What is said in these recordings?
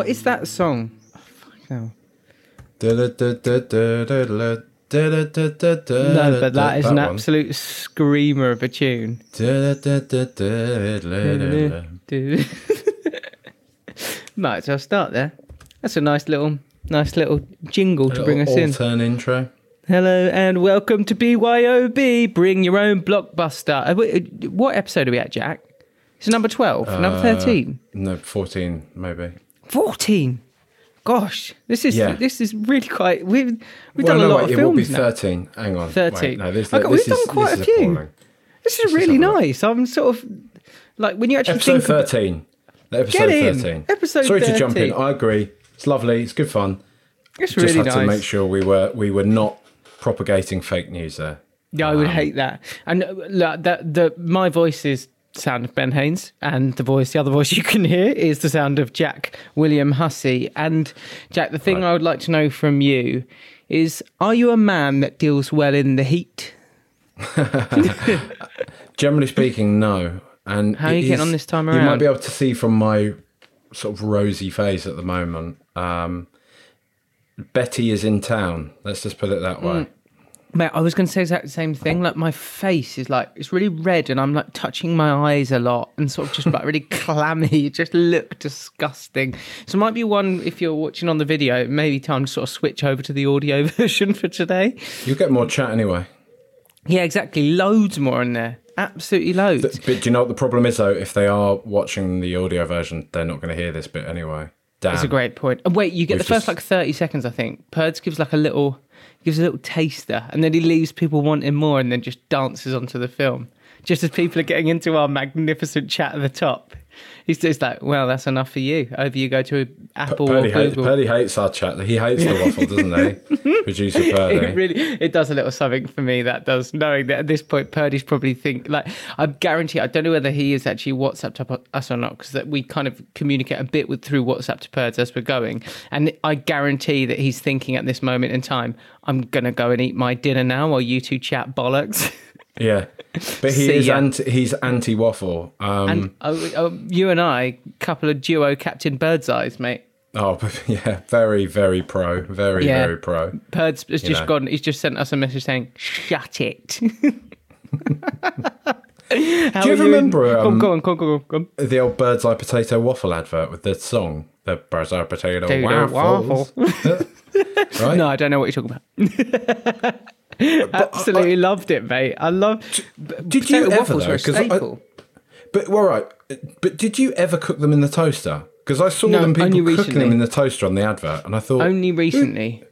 What is that song? Oh, fuck no. No, No, but that is an absolute screamer of a tune. Might as well start there. That's a nice little, nice little jingle to bring us in. Turn intro. Hello and welcome to BYOB. Bring your own blockbuster. Uh, uh, What episode are we at, Jack? It's number twelve. number Uh, thirteen. No, 14, maybe. 14 gosh this is Yeah. this is really quite we've we've done a lot of it will be films now 13. Hang on. 13. Wait, no, this, Okay, this we've is, done quite this a is few. appalling. this is really have a look. nice i'm sort of like when you actually Episode think about- 13. Episode Get in. 13. Episode Sorry to jump in. I agree. It's lovely. It's good fun. it's really nice. Just had nice to make sure we were we were not propagating fake news there. yeah i would hate that and uh, look, that the my voice is sound of ben haynes and the voice the other voice you can hear is the sound of jack william hussey and jack the thing Right. i would like to know from you is are you a man that deals well in the heat Generally speaking, no. And How are you getting on this time around? You might be able to see from my sort of rosy face at the moment. Um, Betty is in town. Let's just put it that way. Mate, I was going to say exactly the same thing. Like my face is like it's really red, and I'm like touching my eyes a lot, and sort of just like really clammy. It just look disgusting. So it might be one if you're watching on the video. Maybe time to sort of switch over to the audio version for today. You'll get more chat anyway. Yeah, exactly. Loads more in there. Absolutely loads. But do you know what the problem is though? If they are watching the audio version, they're not going to hear this bit anyway. Damn. That's a great point. Wait, you get We've the first just- like thirty seconds, I think. Purds gives like a little, gives a little taster, and then he leaves people wanting more, and then just dances onto the film. Just as people are getting into our magnificent chat at the top, he's just like, "Well, that's enough for you." Over you go to Apple or Purdy, hates, Google. Purdy hates our chat. He hates the waffle, doesn't he? Producer it really it does a little something for me that does knowing that at this point Purdy's probably think like I guarantee I don't know whether he is actually WhatsApp to us or not because that we kind of communicate a bit with through WhatsApp to Purds as we're going and I guarantee that he's thinking at this moment in time I'm gonna go and eat my dinner now while you two chat bollocks Yeah, but he See is ya. anti. He's anti waffle. Um, and oh, oh, you and I couple of duo Captain Birdseyes mate oh, yeah, very, very pro. Very, Yeah. very pro. Purds has just know. gone he's just sent us a message saying shut it Do you remember go on um, go on go on go on, go on. the old bird's eye potato waffle advert with the song? The bird's eye potato waffles. right? No, I don't know what you're talking about. Absolutely loved it, mate. I love. Did you ever though? are a 'Cause I- staple. But all right. But did you ever cook them in the toaster? Because I saw No, them people cooking recently. them in the toaster on the advert, and I thought, Only recently.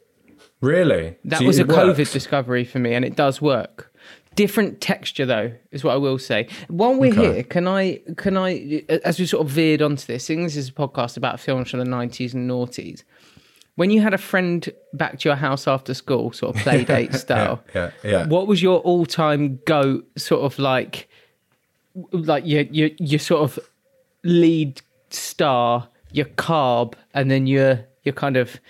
really, That So was a it COVID discovery for me, and it does work. Different texture, though, is what I will say. While we're Okay. here, can I, can I, as we sort of veered onto this, seeing this is a podcast about films from the nineties and noughties. When you had a friend back to your house after school, sort of play date style, Yeah, yeah. what was your all-time go sort of like like your your your sort of lead star your carb and then your your kind of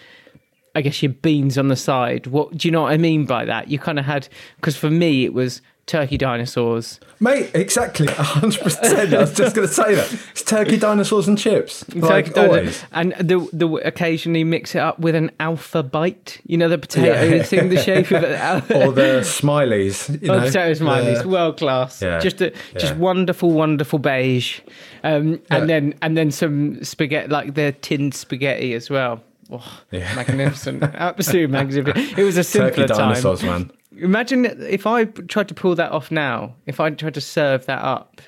i guess your beans on the side what do you know what i mean by that you kind of had because for me it was turkey dinosaurs Mate, exactly, hundred percent. I was just going to say that it's turkey, dinosaurs, and chips. Turkey dino- always. and the the occasionally mix it up with an alpha bite you know the potato Yeah. thing the shape of it or the smileys. You Oh, potato smileys, the- world class. Yeah, Just a, just yeah. wonderful, wonderful beige, um, and then and then some spaghetti, like the tinned spaghetti as well. Oh, Yeah. magnificent, absolute magnificent. It was a turkey simpler time. dinosaurs, man. Imagine if I tried to pull that off now. If I tried to serve that up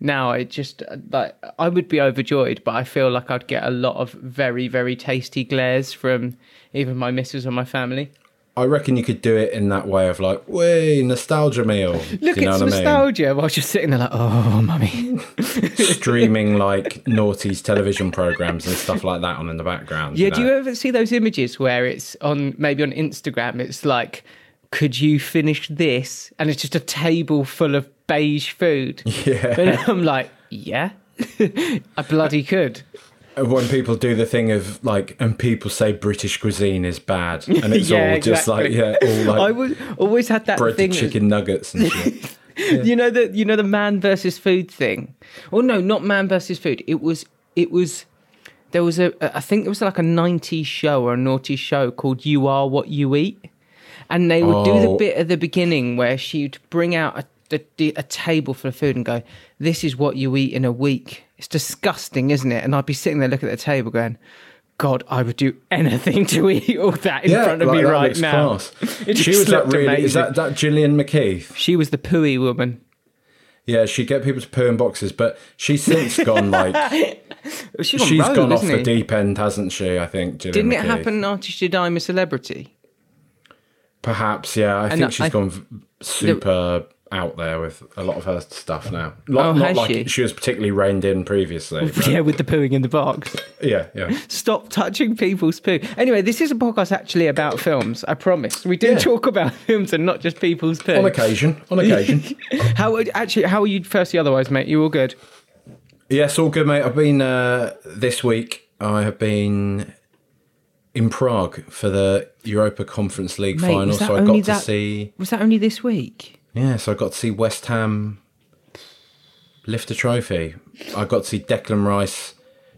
now, I just uh, like I would be overjoyed. But I feel like I'd get a lot of very, very tasty glares from even my missus or my family. I reckon you could do it in that way of like, way nostalgia meal. Look, you know it's what I mean? nostalgia. While just sitting there like, oh, mummy. Streaming like naughties television programs and stuff like that on in the background. Yeah, you do you ever see those images where it's on maybe on Instagram? It's like, could you finish this? And it's just a table full of beige food. Yeah. And I'm like, yeah, I bloody could. when people do the thing of like, and people say British cuisine is bad, and it's Yeah, all just like, yeah, all like. I would always had that breaded thing. chicken nuggets and shit. You know the you know the man versus food thing. Oh no, not man versus food. It was it was there was a I think it was like a 90s show or a naughty show called You Are What You Eat. And they would do the Oh. bit at the beginning where she'd bring out a, a, a table full of food and go, This is what you eat in a week. It's disgusting, isn't it? And I'd be sitting there looking at the table going, God, I would do anything to eat all that in front of like, me right now. she was that really. Is that that Gillian McKeith? She was the pooey woman. Yeah, she'd get people to poo in boxes, but she's since gone like She's gone she's rogue, gone off isn't the deep end, hasn't she? I think. Gillian Didn't it happen after she died a celebrity? Perhaps, yeah. I And think I- she's gone v- super out there with a lot of her stuff now. Not, Oh, not has like she? was particularly reined in previously. but- Yeah, with the pooing in the box. yeah, yeah. Stop touching people's poo. Anyway, this is a podcast actually about films. I promise. We do Yeah. talk about films and not just people's poo. On occasion, on occasion. How actually? How are you? Firstly, otherwise, mate, you all good? yes, all good, mate. I've been uh, this week. I have been in Prague for the Europa Conference League Mate, final, so I got to see. Was that only this week? Yeah, so I got to see West Ham lift a trophy. I got to see Declan Rice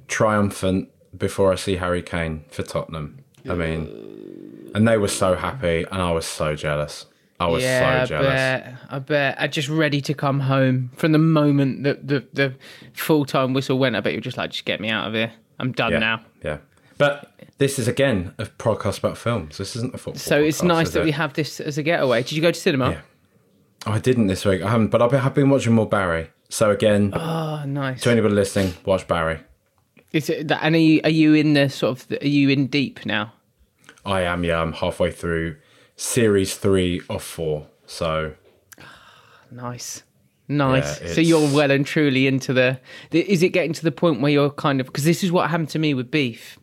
triumphant before I see Harry Kane for Tottenham. I mean, and they were so happy, and I was so jealous. I was yeah, so jealous. I bet. I bet. I'm just ready to come home from the moment that the the full time whistle went. I bet you're just like, just get me out of here. I'm done Yeah, now. yeah. But this is again a podcast about films. This isn't a football. So it's podcast, nice that it? we have this as a getaway. Did you go to cinema? Yeah. Oh, I didn't this week. I haven't, but I've been, I've been watching more Barry. So again, Oh, nice. to anybody listening, watch Barry. Is it that, and are you, are you in the sort of? Are you in deep now? I am. Yeah, I'm halfway through series three of four. So ah, Nice. Nice. Yeah, so you're well and truly into the, the. Is it getting to the point where you're kind of because this is what happened to me with beef,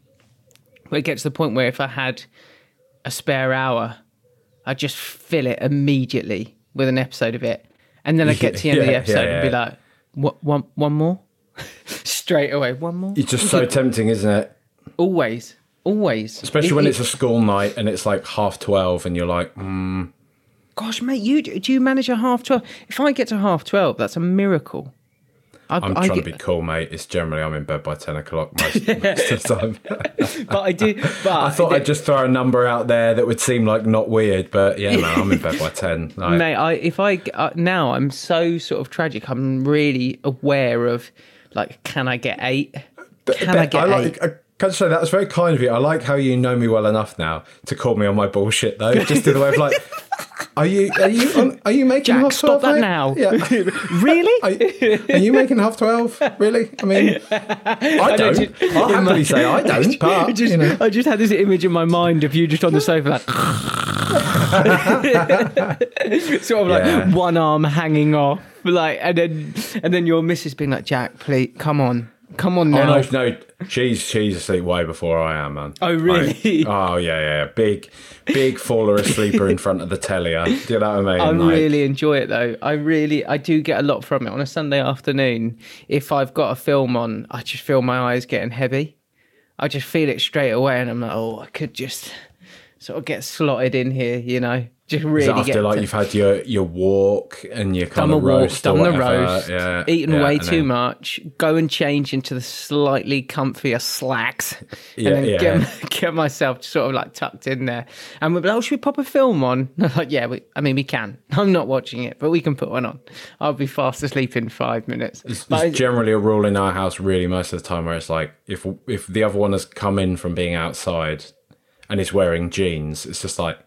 where it gets to the point where if I had a spare hour, I'd just fill it immediately with an episode of it, and then I get to the end of the episode yeah, and be like, "What? One? One more?" Straight away, one more. it's just so tempting, isn't it? Always, always. Especially It- when it- it's a school night and it's like half twelve, and you're like, mm, Gosh, mate, you do you manage a half twelve? If I get to half twelve, that's a miracle. I, I'm I trying get- to be cool, mate. It's generally I'm in bed by ten o'clock most, most of the time. but I do. But I thought I'd just throw a number out there that would seem like not weird, but yeah, man, I'm in bed by ten. Like, mate, I if I uh, now I'm so sort of tragic. I'm really aware of like, can I get eight? Can I get I eight? like. I can I say that was very kind of you. I like how you know me well enough now to call me on my bullshit, though. Just in the way of like, are you are you on, are you making Jack, half stop 12, that mate? now. Yeah. really? Are, are you making half twelve? Really? I mean, I don't. just- I'll happily say I don't. But I just, you know, I just had this image in my mind of you just on the sofa, like sort of like one arm hanging off, like, and then and then your missus being like, "Jack, please, come on, come on oh now." no, no, she's she's asleep way before I am, man. Oh, really? Like, oh yeah, yeah, big, big faller asleeper in front of the telly. Do you know what I mean? I Like, really enjoy it though. I really, I do get a lot from it on a Sunday afternoon. If I've got a film on, I just feel my eyes getting heavy. I just feel it straight away, and I'm like, oh, I could just sort of get slotted in here, you know, just really after get like to- you've had your your walk and your kind done of roast, or done the roast, yeah, eaten yeah, way too then- much, go and change into the slightly comfier slacks, Yeah, and then get, get myself sort of like tucked in there. And we're like, oh, should we pop a film on? Like, yeah, we, I mean, we can. I'm not watching it, but we can put one on. I'll be fast asleep in five minutes. It's But I- generally a rule in our house, really, most of the time, where it's like if if the other one has come in from being outside and is wearing jeans, it's just like,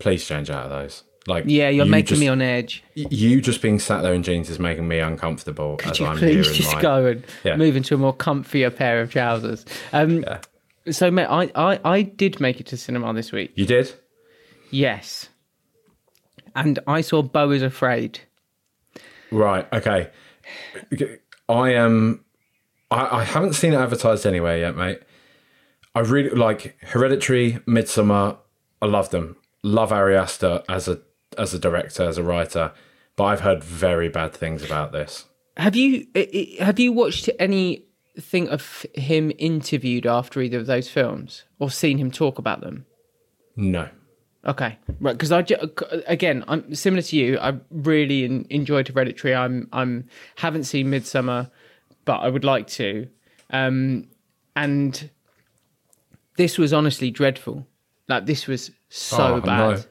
please change out of those. Like, yeah, you're you making just- me on edge. You just being sat there in jeans is making me uncomfortable. Could as you I'm please here in just my- go and Yeah. move into a more comfier pair of trousers? Um, Yeah. So, mate, I, I, I did make it to cinema this week. You did? Yes. And I saw Beau is Afraid. Right. Okay. I am. I, I haven't seen it advertised anywhere yet, mate. I really like Hereditary, Midsommar. I love them. Love Ari Aster as a as a director, as a writer, but I've heard very bad things about this. Have you have you watched anything of him interviewed after either of those films, or seen him talk about them? No. Okay, right. Because I again, I'm similar to you. I really enjoyed Hereditary. I'm I'm haven't seen Midsommar, but I would like to. Um, and this was honestly dreadful. Like this was so oh, bad, no.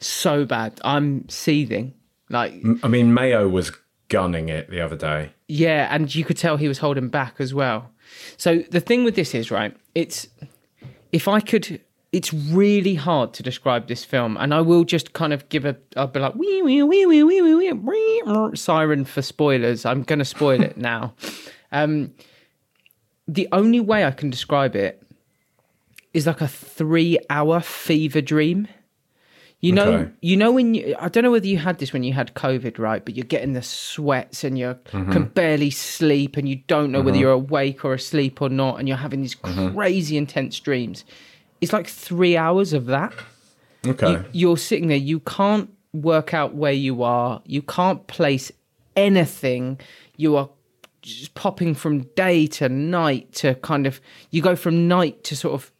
so bad. I'm seething. Like, I mean, Mayo was gunning it the other day. Yeah, and you could tell he was holding back as well. So the thing with this is right. It's if I could. It's really hard to describe this film, and I will just kind of give a. I'll be like wee wee wee wee wee wee wee siren for spoilers. I'm going to spoil it now. Um, the only way I can describe it is like a three-hour fever dream. You know, Okay. you know when you. I don't know whether you had this when you had COVID, right? But you're getting the sweats and you mm-hmm. can barely sleep, and you don't know whether mm-hmm. you're awake or asleep or not, and you're having these mm-hmm. crazy intense dreams. It's like three hours of that Okay. you, you're sitting there you can't work out where you are you can't place anything you are just popping from day to night to kind of you go from night to sort of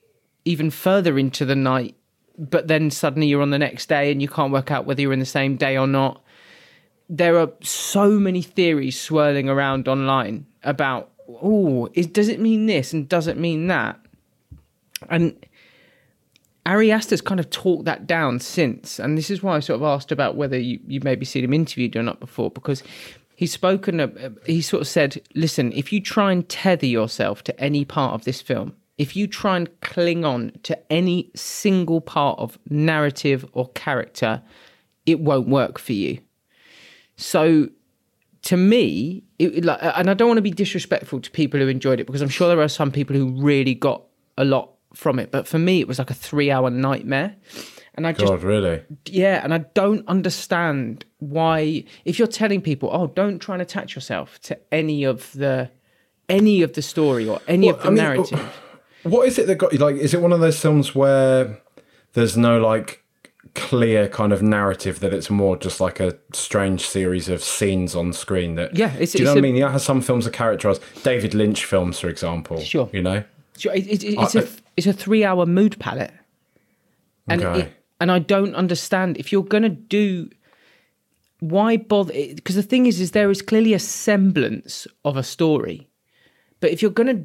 even further into the night but then suddenly you're on the next day and you can't work out whether you're in the same day or not there are so many theories swirling around online about oh does it mean this and does it mean that and Ari Aster's kind of talked that down since, and this is why I sort of asked about whether you, you maybe seen him interviewed or not before, because he's spoken. uh, He sort of said, "Listen, if you try and tether yourself to any part of this film, if you try and cling on to any single part of narrative or character, it won't work for you." So to me, it, like, and I don't want to be disrespectful to people who enjoyed it because I'm sure there are some people who really got a lot from it. But for me, it was like a three-hour nightmare, and I just really? yeah, and I don't understand why if you're telling people, oh, don't try and attach yourself to any of the any of the story or any of the I mean, oh, narrative. What is it that got you? Like, is it one of those films where there's no like clear kind of narrative that it's more just like a strange series of scenes on screen that Yeah, it's- do you know it's what I a- mean yeah how some films are characterized david lynch films for example Sure. you know Sure, it, it, it's I- a it's a three hour mood palette, and Okay. and I don't understand if you're gonna do why bother because the thing is is there is clearly a semblance of a story, but if you're gonna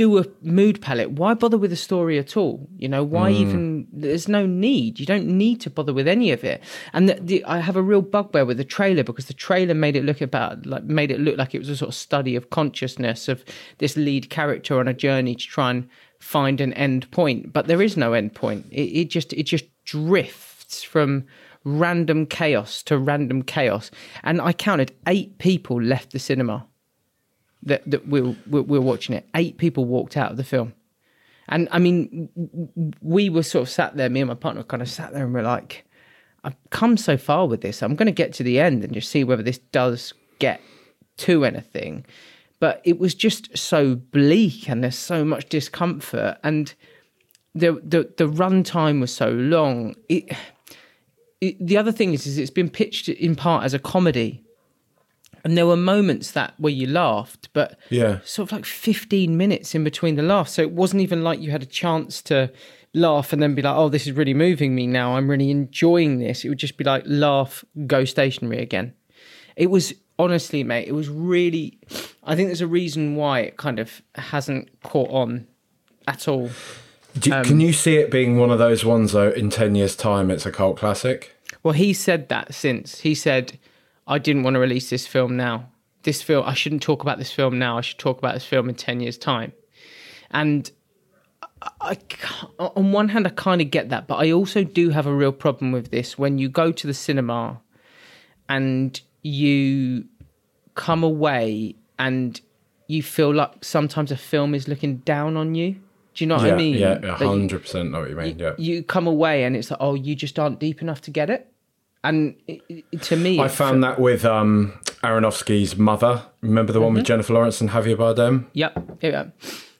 do a mood palette, why bother with a story at all? You know, why hmm. even? There's no need. You don't need to bother with any of it. And the, the, I have a real bugbear with the trailer because the trailer made it look about like made it look like it was a sort of study of consciousness of this lead character on a journey to try and find an end point. But there is no end point. It, it just it just drifts from random chaos to random chaos. And I counted eight people left the cinema that that we were, we were watching it. Eight people walked out of the film, and I mean, we were sort of sat there. Me and my partner kind of sat there, and we're like, "I've come so far with this. I'm going to get to the end and just see whether this does get to anything." But it was just so bleak, and there's so much discomfort, and the the the runtime was so long. It, it, the other thing is, is it's been pitched in part as a comedy, and there were moments that where you laughed, but Yeah. sort of like 15 minutes in between the laughs. So it wasn't even like you had a chance to laugh and then be like, oh, this is really moving me now. I'm really enjoying this. It would just be like, laugh, go stationary again. It was honestly, mate, it was really, I think there's a reason why it kind of hasn't caught on at all. Do, Um, can you see it being one of those ones though in 10 years time it's a cult classic Well, he said that since. He said, I didn't want to release this film now. This film, I shouldn't talk about this film now. I should talk about this film in 10 years' time. And I, I on one hand, I kind of get that, but I also do have a real problem with this. When you go to the cinema and you come away and you feel like sometimes a film is looking down on you. Do you know what yeah I mean? yeah you- 100% know what you mean yeah you come away and it's like, oh, you just aren't deep enough to get it. And it, it- to me, I found that with um, Aronofsky's mother. Remember the one Mm-hmm. with Jennifer Lawrence and Javier Bardem? Yep. yeah.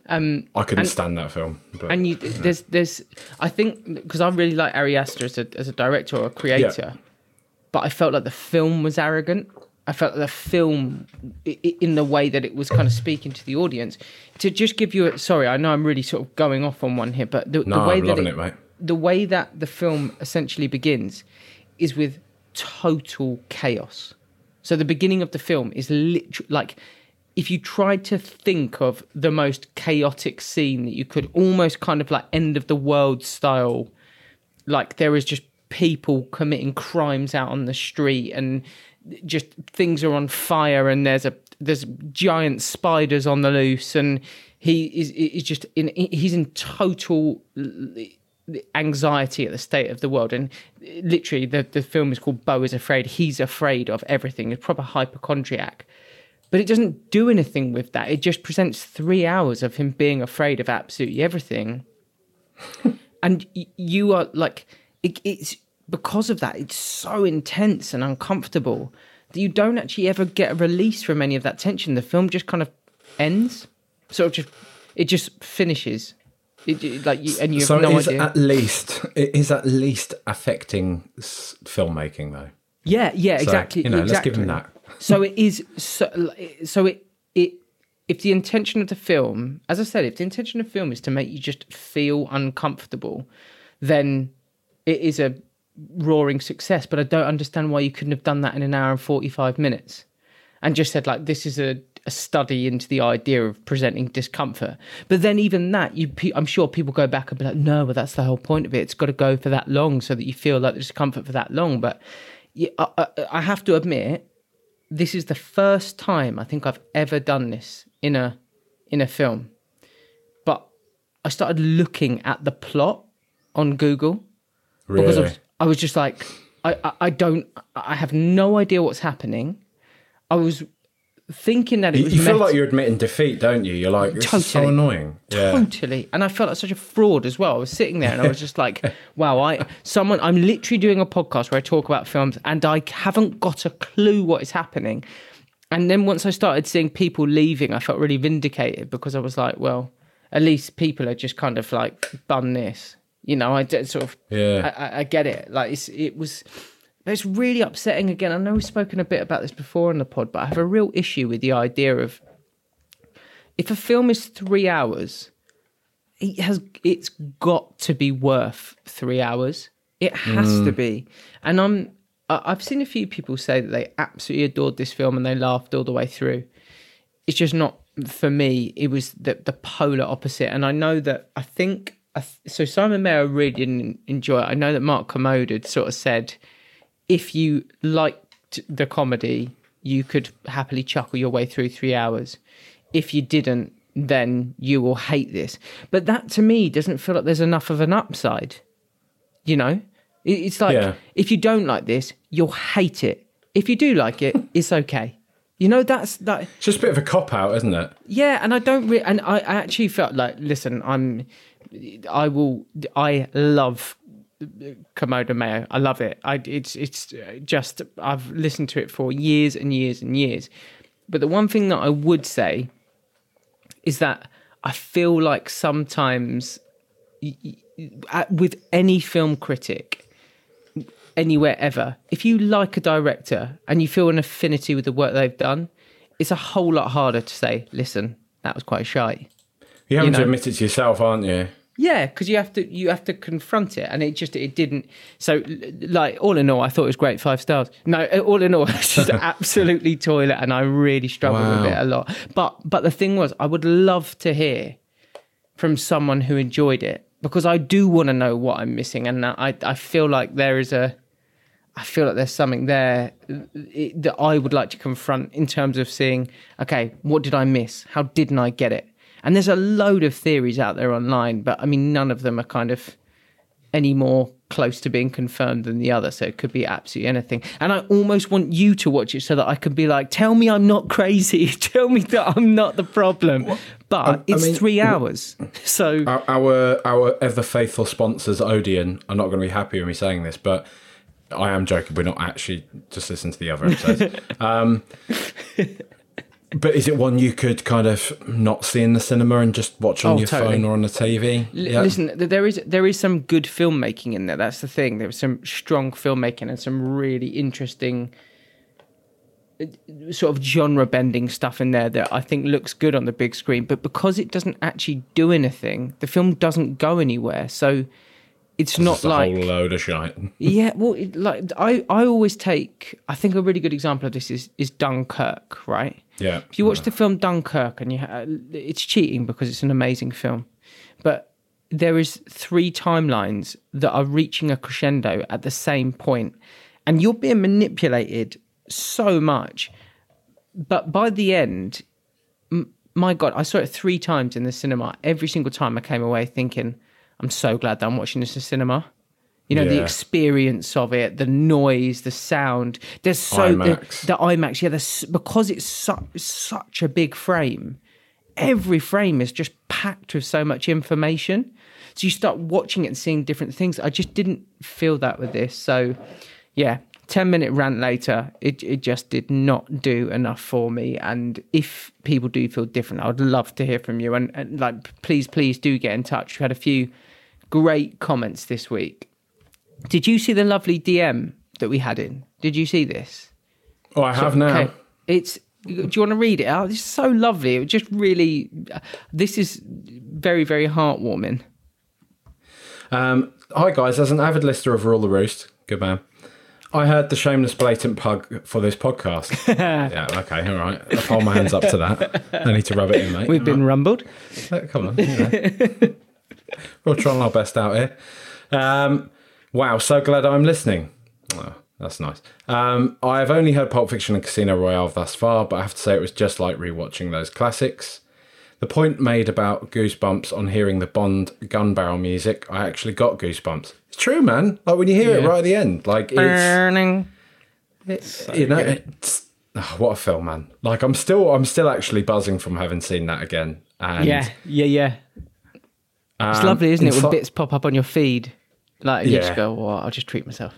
Um, I couldn't And- stand that film. But and you, there's, there's, I think because I really like Ari Aster as a as a director or a creator, but I felt like the film was arrogant. I felt like the film, in the way that it was kind of speaking to the audience, to just give you. A, sorry, I know I'm really sort of going off on one here, but the, no, the way I'm that it, it, the way that the film essentially begins is with total chaos. So the beginning of the film is literally like if you tried to think of the most chaotic scene that you could almost kind of like end of the world style, like there is just people committing crimes out on the street and just things are on fire and there's a there's giant spiders on the loose and he is is just in he's in total anxiety at the state of the world. And literally the the film is called Beau is afraid. He's afraid of everything. A proper hypochondriac. But it doesn't do anything with that. It just presents 3 hours of him being afraid of absolutely everything. And you are like it, it's because of that it's so intense and uncomfortable that you don't actually ever get a release from any of that tension. The film just kind of ends. Sort of just it just finishes it, like you, and you have So no it is idea at least it is at least affecting filmmaking though. yeah yeah So, exactly you know, exactly. let's give him that. so it is so so it it if the intention of the film as i said if the intention of the film is to make you just feel uncomfortable then it is a roaring success but i don't understand why you couldn't have done that in an hour and 45 minutes and just said like this is a, a study into the idea of presenting discomfort but then even that you i'm sure people go back and be like no but that's the whole point of it it's got to go for that long so that you feel like the discomfort for that long but I, I, I have to admit this is the first time I think I've ever done this in a in a film. But I started looking at the plot on Google because I was, I was just like, I, I, I don't, I have no idea what's happening. I was thinking that it You, was you feel meta- like you're admitting defeat, don't you? You're like, is so Totally. annoying. Yeah. Totally. And I felt like such a fraud as well. I was sitting there and I was just like, wow, I someone I'm literally doing a podcast where I talk about films and I haven't got a clue what is happening. And then once I started seeing people leaving, I felt really vindicated because I was like, well, at least people are just kind of like done this. You know, I did sort of Yeah. I, I, I get it. Like it's it was it's really upsetting again. I know we've spoken a bit about this before on the pod, but I have a real issue with the idea of if a film is three hours, it has it's got to be worth three hours. It has to mm. be. And I'm I've seen a few people say that they absolutely adored this film and they laughed all the way through. It's just not for me. It was the the polar opposite. And I know that I think so. Simon Mayo really didn't enjoy it. I know that Mark Kermode had sort of said if you liked the comedy, you could happily chuckle your way through three hours. If you didn't, then you will hate this. But that to me doesn't feel like there's enough of an upside. You know, it's like Yeah. if you don't like this, you'll hate it. If you do like it, it's okay. You know, that's that. It's just a bit of a cop out, isn't it? Yeah, and I don't really, and I I actually felt like, listen, I'm, I will, I love Kermode Mayo. I love it. I it's it's just I've listened to it for years and years and years. But the one thing that I would say is that I feel like sometimes y- y- at- with any film critic anywhere ever, if you like a director and you feel an affinity with the work they've done, it's a whole lot harder to say, listen, that was quite shy. You having to know. admit it to yourself, aren't you? Yeah, because you have to you have to confront it, and it just it didn't. So, like all in all, I thought it was great, five stars. No, all in all, it's just absolutely toilet, and I really struggled with it a lot. But but the thing was, I would love to hear from someone who enjoyed it because I do want to know what I'm missing, and I I feel like there is a. I feel like there's something there eh, that I would like to confront in terms of seeing, okay, what did I miss? How didn't I get it? And there's a load of theories out there online, but I mean, none of them are kind of any more close to being confirmed than the other. So it could be absolutely anything. And I almost want you to watch it so that I can be like, tell me I'm not crazy. tell me that I'm not the problem. But I- I it's mean, three hours. So Our our, our ever faithful sponsors, Odeon, are not going to be happy with me saying this, but I am joking. We're not actually. Just listen to the other episodes. um, but is it one you could kind of not see in the cinema and just watch on Oh, your totally. phone or on the TV? L- Yeah. Listen, there is there is some good filmmaking in there. That's the thing. There was some strong filmmaking and some really interesting uh, sort of genre bending stuff in there that I think looks good on the big screen. But because it doesn't actually do anything, the film doesn't go anywhere. So it's not It's a like whole load of shite. yeah, well, it, like I, I always take. I think a really good example of this is is Dunkirk, right? Yeah. If you watch the film Dunkirk, and you ha- it's cheating because it's an amazing film, but there is three timelines that are reaching a crescendo at the same point, and you're being manipulated so much. But by the end, m- my God, I saw it three times in the cinema. Every single time I came away thinking, I'm so glad that I'm watching this in cinema. You know, the experience of it, the noise, the sound. There's so the, IMAX. the IMAX, yeah, because it's su- such a big frame, every frame is just packed with so much information. So you start watching it and seeing different things. I just didn't feel that with this. So, yeah, 10 minute rant later, it, it just did not do enough for me. And if people do feel different, I would love to hear from you. And, and like, please, please do get in touch. We had a few great comments this week. Did you see the lovely DM that we had in? Did you see this? Oh, I have now. Okay. It's. Do you want to read it out? This is so lovely. It just really. This is very, very heartwarming. Um, hi guys, as an avid listener of Rule the Roost, good man. I heard the shameless blatant pug for this podcast. yeah, okay, all right. I'll hold my hands up to that. I need to rub it in, mate. We've been rumbled. Uh, Come on. you know. We're trying our best out here. Um, wow, so glad I'm listening. Oh, that's nice. Um, I've only heard Pulp Fiction and Casino Royale thus far, but I have to say it was just like rewatching those classics. The point made about goosebumps on hearing the Bond gun barrel music, I actually got goosebumps. It's true, man. Like when you hear it right at the end, like it's Burning. you know, it's oh, what a film, man. Like I'm still, I'm still actually buzzing from having seen that again. And Yeah, yeah, yeah. It's um, lovely, isn't it? When insi- bits pop up on your feed, like you just Yeah. go, "Well, I'll just treat myself."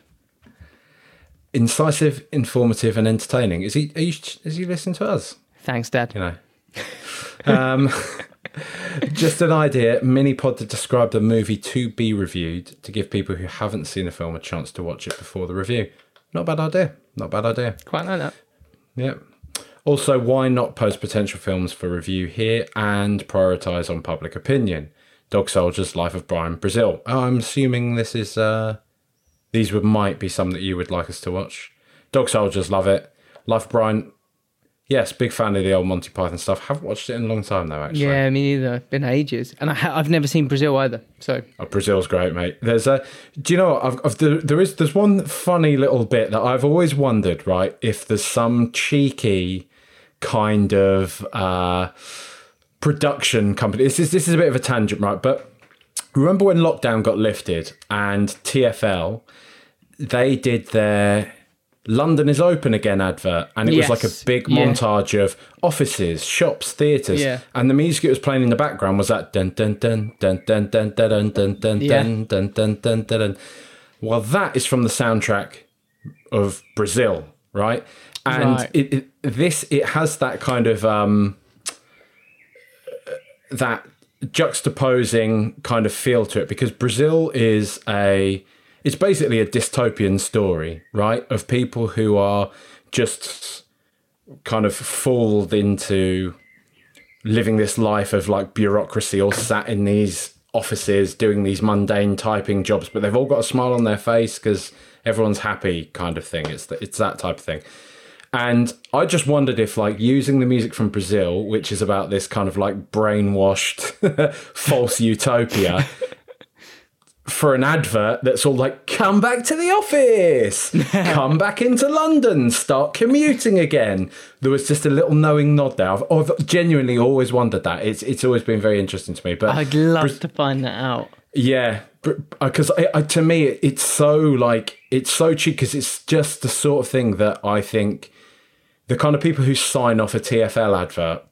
incisive, informative, and entertaining. Is he? Are you, is he listening to us? Thanks, Dad. You know. um, just an idea, mini pod to describe the movie to be reviewed to give people who haven't seen the film a chance to watch it before the review. Not a bad idea. Not a bad idea. Quite like that. Yeah. Also, why not post potential films for review here and prioritize on public opinion? Dog Soldiers, Life of Brian, Brazil. Oh, I'm assuming this is uh these would might be some that you would like us to watch. Dog Soldiers, love it. Life of Brian, yes, big fan of the old Monty Python stuff. Haven't watched it in a long time though, actually. Yeah, me neither. Been ages, and I ha- I've never seen Brazil either. So Oh, Brazil's great, mate. There's a. Do you know what? I've, I've, there, there is. There's one funny little bit that I've always wondered, right? If there's some cheeky kind of uh, production company. This is this is a bit of a tangent, right? But remember when lockdown got lifted and TFL, they did their. London is open again advert, and it was like a big Yeah. montage of offices, shops, theatres, Yeah. and the music it was playing in the background was that dun dun dun dun dun dun dun dun dun dun Yeah. dun dun dun dun dun dun. Well, that is from the soundtrack of Brazil, right? And Right. It, it this it has that kind of um that juxtaposing kind of feel to it because Brazil is a it's basically a dystopian story, right? Of people who are just kind of fooled into living this life of like bureaucracy or sat in these offices doing these mundane typing jobs, but they've all got a smile on their face because everyone's happy, kind of thing. It's it's that type of thing. And I just wondered if, like, using the music from Brazil, which is about this kind of like brainwashed false utopia, for an advert that's all like, come back to the office, come back into London, start commuting again. There was just a little knowing nod there. I've, I've genuinely always wondered that. It's it's always been very interesting to me. But I'd love to find that out. yeah, because uh, I, to me, it's so like it's so cheap because it's just the sort of thing that I think the kind of people who sign off a TFL advert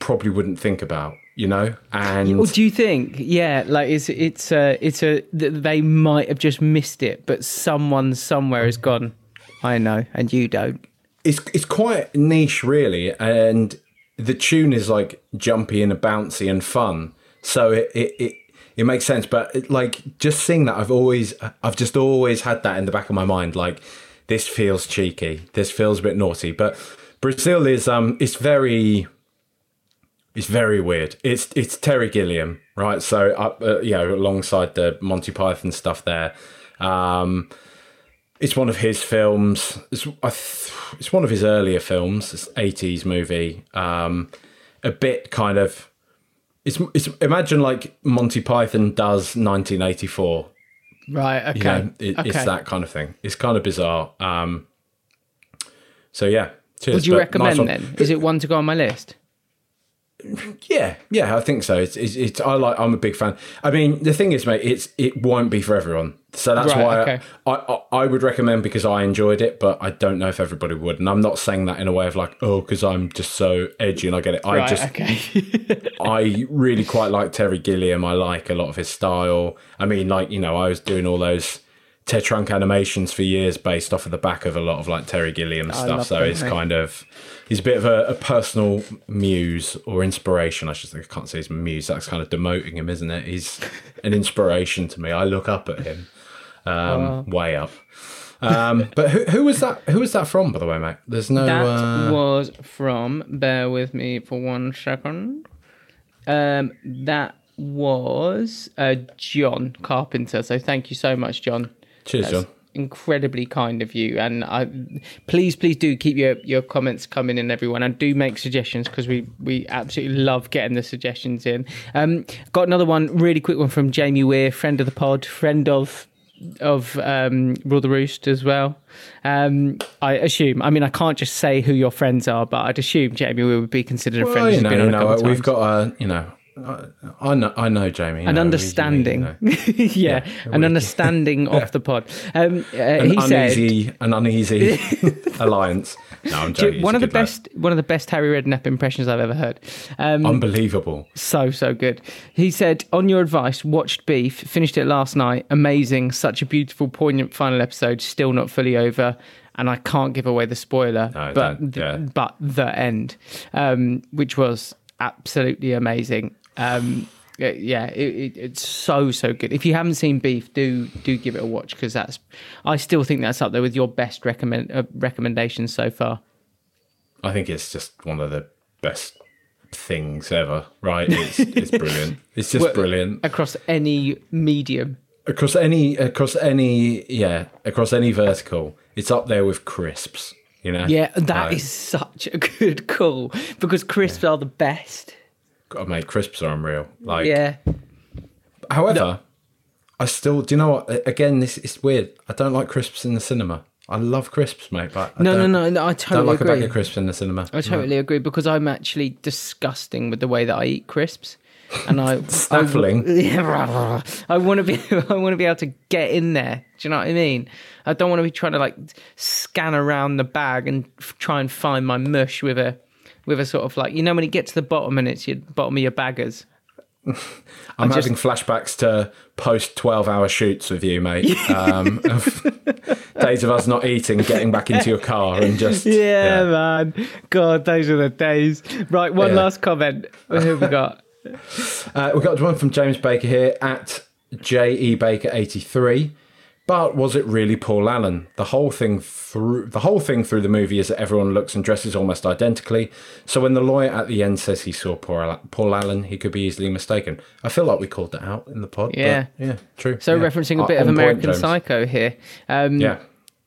probably wouldn't think about, you know. And Well, do you think? Yeah, like it's it's a it's a they might have just missed it, but someone somewhere has gone. I know, and you don't. it's it's quite niche, really, and the tune is like jumpy and bouncy and fun, so it it. it it makes sense, but it, like just seeing that, I've always, I've just always had that in the back of my mind. Like, this feels cheeky, this feels a bit naughty. But Brazil is, um, it's very, it's very weird. It's it's Terry Gilliam, right? So, uh, uh, you know, alongside the Monty Python stuff there, um, it's one of his films. It's it's one of his earlier films. It's eighties movie. Um, a bit kind of. It's it's imagine like Monty Python does nineteen eighty four. Right. Okay. You know, it, okay. it's that kind of thing. It's kind of bizarre. Um, so yeah. Cheers, Would you recommend nice then? Is it one to go on my list? Yeah, yeah, I think so. It's, it's, it's I like. I'm a big fan. I mean, the thing is, mate, it's it won't be for everyone. So that's Right, why okay. I, I I would recommend because I enjoyed it, but I don't know if everybody would. And I'm not saying that in a way of like, oh, because I'm just so edgy and I get it. I right. just okay. I really quite like Terry Gilliam. I like a lot of his style. I mean, like you know, I was doing all those Ted Trunk animations for years based off of the back of a lot of like Terry Gilliam stuff. So it's kind of he's a bit of a, a personal muse or inspiration. I should say I can't say he's a muse. That's kind of demoting him, isn't it? He's an inspiration to me. I look up at him, um, way up. Um, but who, who was that? Who was that from, by the way, mate? There's no. That uh, was from. Bear with me for one second. Um, that was uh, John Carpenter. So thank you so much, John. cheers, That's John. incredibly kind of you, and I please, please do keep your your comments coming in, everyone, and do make suggestions because we we absolutely love getting the suggestions in. Um, got another one, really quick one from Jamie Weir, friend of the pod, friend of of um, Rule the Roost as well. Um, I assume. I mean, I can't just say who your friends are, but I'd assume Jamie Weir would be considered a friend. Well, who's you know, you know, we've times. got a, you know, I, I know, I know, Jamie. an know, understanding, you know, yeah, an we- understanding of the pod. Um, uh, an he said, uneasy, an uneasy alliance. No, I'm joking. one of the good lad. best one of the best Harry Redknapp impressions I've ever heard. Um, Unbelievable. so so good. He said, "On your advice, watched Beef, finished it last night. Amazing, such a beautiful, poignant final episode. Still not fully over." And I can't give away the spoiler, No, but th- yeah. but the end, um, which was absolutely amazing. Um, yeah, yeah, it, it, it's so so good. If you haven't seen Beef, do do give it a watch because that's. I still think that's up there with your best recommend uh, recommendations so far. I think it's just one of the best things ever. Right? It's it's brilliant. It's just Well, brilliant across any medium. across any across any yeah across any vertical. It's up there with crisps. You know. Yeah, that is such a good call because crisps are the best. God, mate, crisps are unreal. Like, Yeah, however, I still. Do you know what? Again, this is weird. I don't like crisps in the cinema. I love crisps, mate, but no, no, don't, no, no. I Don't totally like a bag agree. of crisps in the cinema. I totally agree because I'm actually disgusting with the way that I eat crisps, and I Snaffling. I, yeah, I want to be. I want to be able to get in there. Do you know what I mean? I don't want to be trying to like scan around the bag and f- try and find my mush with a with a sort of like you know when you get to the bottom and it's your bottom of your baggers. I'm just- having flashbacks to post 12 hour shoots with you, mate. Um, days of us not eating, getting back into your car and just. Yeah, man. God, those are the days. Right, one Yeah. last comment. Who have we got? Uh, we got one from James Baker here at JE Baker 83. But was it really Paul Allen? The whole thing through the whole thing through the movie is that everyone looks and dresses almost identically. So when the lawyer at the end says he saw Paul Allen, he could be easily mistaken. I feel like we called that out in the pod. Yeah. yeah, true. So yeah. referencing a Uh, bit of on point, American Psycho here. Um, Yeah.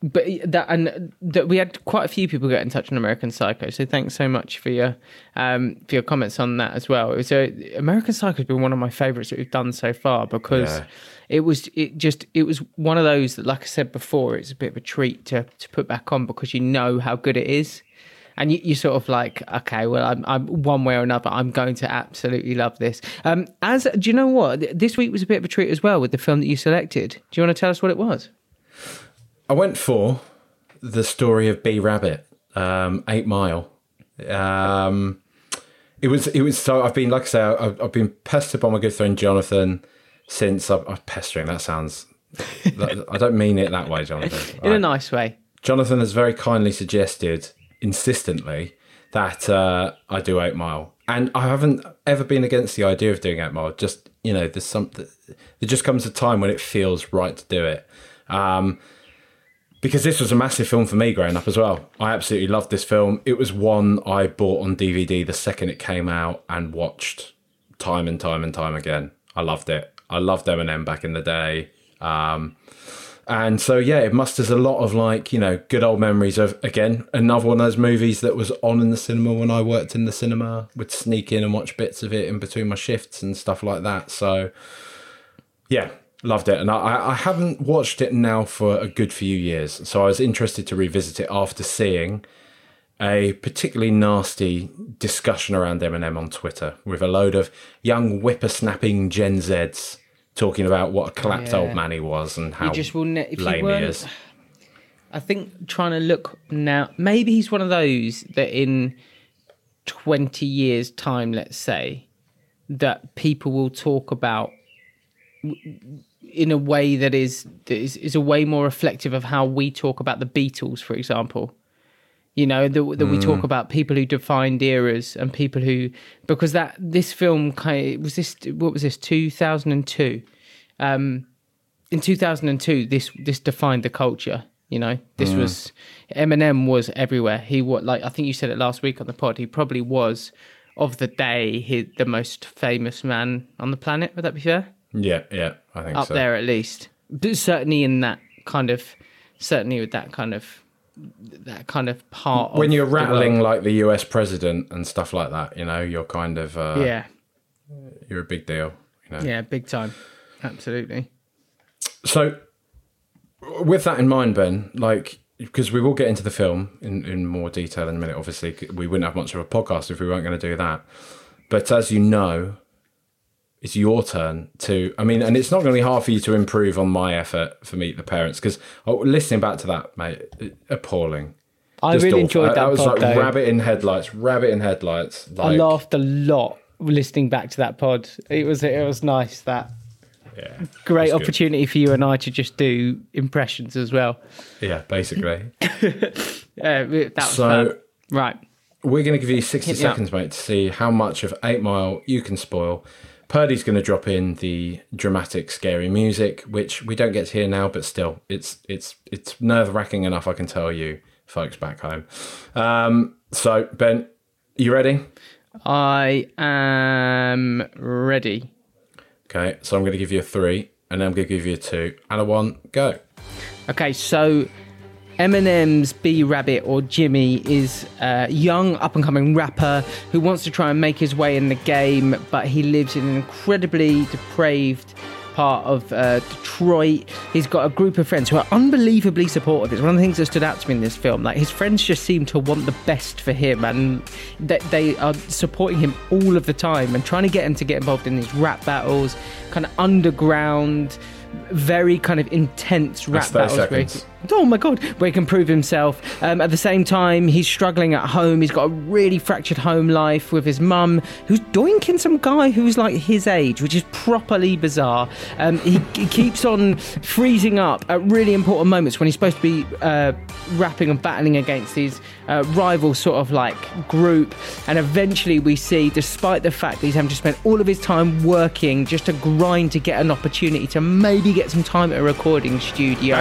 but that and that we had quite a few people get in touch on American Psycho. So thanks so much for your um, for your comments on that as well. It was a, American Psycho has been one of my favorites that we've done so far because Yeah. It was it just it was one of those that, like I said before, it's a bit of a treat to to put back on because you know how good it is. And you, you sort of like, okay, well, I'm, I'm one way or another, I'm going to absolutely love this. Um, as do you know what? This week was a bit of a treat as well with the film that you selected. Do you want to tell us what it was? I went for the story of B Rabbit, um, Eight Mile. Um, it was it was so I've been like I say I've, I've been pestered by my good friend Jonathan since I've, I'm pestering. That sounds I don't mean it that way, Jonathan. In a nice way. Jonathan has very kindly suggested insistently that uh, I do Eight Mile, and I haven't ever been against the idea of doing Eight Mile. Just you know, there's something. There just comes a time when it feels right to do it. Um, because this was a massive film for me growing up as well. I absolutely loved this film. It was one I bought on DVD the second it came out and watched time and time and time again. I loved it. I loved Eminem back in the day. Um, And so, yeah, it musters a lot of like, you know, good old memories of, again, another one of those movies that was on in the cinema when I worked in the cinema, would sneak in and watch bits of it in between my shifts and stuff like that. So, yeah, loved it. And I, I haven't watched it now for a good few years. So I was interested to revisit it after seeing a particularly nasty discussion around Eminem on Twitter with a load of young whippersnapping Gen Zs talking about what a collapsed Yeah. old man he was and how You just will ne- if lame he is. I think trying to look now, maybe he's one of those that in 20 years' time, let's say, that people will talk about in a way that is, that is, is a way more reflective of how we talk about the Beatles, for example. You know, that, that we talk about people who defined eras and people who, because that, this film kind of, was this, what was this, 2002? Um, in 2002 this this defined the culture you know? This was eminem was everywhere. He what like i think you said it last week on the pod he probably was of the day he the most famous man on the planet would that be fair? Yeah, yeah, I think up so. there at least. But certainly in that kind of certainly with that kind of that kind of part When of you're rattling like the US president and stuff like that, you know, you're kind of, uh, yeah you're a big deal. You know? yeah big time absolutely So, with that in mind, Ben, like, because we will get into the film in, in more detail in a minute, obviously, we wouldn't have much of a podcast if we weren't going to do that. But as you know, it's your turn to, I mean, and it's not going to be hard for you to improve on my effort for Meet the Parents, because oh, listening back to that, mate, appalling. i Just really awful. enjoyed that I was pod, like though. rabbit in headlights, rabbit in headlights. I laughed a lot listening back to that pod. It was it was nice that Yeah, great That's good. opportunity for you and I to just do impressions as well. yeah, basically. Uh, that was So- fun. Right. We're going to give you 60 Hit up. seconds, mate, to see how much of 8 Mile you can spoil. Purdy's going to drop in the dramatic, scary music, which we don't get to hear now, but still, it's it's it's nerve wracking enough, I can tell you, folks back home. Um, so, Ben, you ready? I am ready. Okay, so I'm going to give you a three, and then I'm going to give you a two, and a one, go. Okay, so Eminem's B Rabbit or Jimmy is a young up and coming rapper who wants to try and make his way in the game, but he lives in an incredibly depraved part of uh, Detroit. He's got a group of friends who are unbelievably supportive. It's one of the things that stood out to me in this film. Like his friends just seem to want the best for him, and they, they are supporting him all of the time and trying to get him to get involved in these rap battles, kind of underground. Very kind of intense rap battles. seconds. Oh my god, where he can prove himself. Um, at the same time, he's struggling at home. He's got a really fractured home life with his mum, who's doinking some guy who's like his age, which is properly bizarre. Um, he, he keeps on freezing up at really important moments when he's supposed to be uh, rapping and battling against these uh, rival sort of like group. And eventually, we see, despite the fact that he's having to spend all of his time working just to grind to get an opportunity to maybe get some time at a recording studio,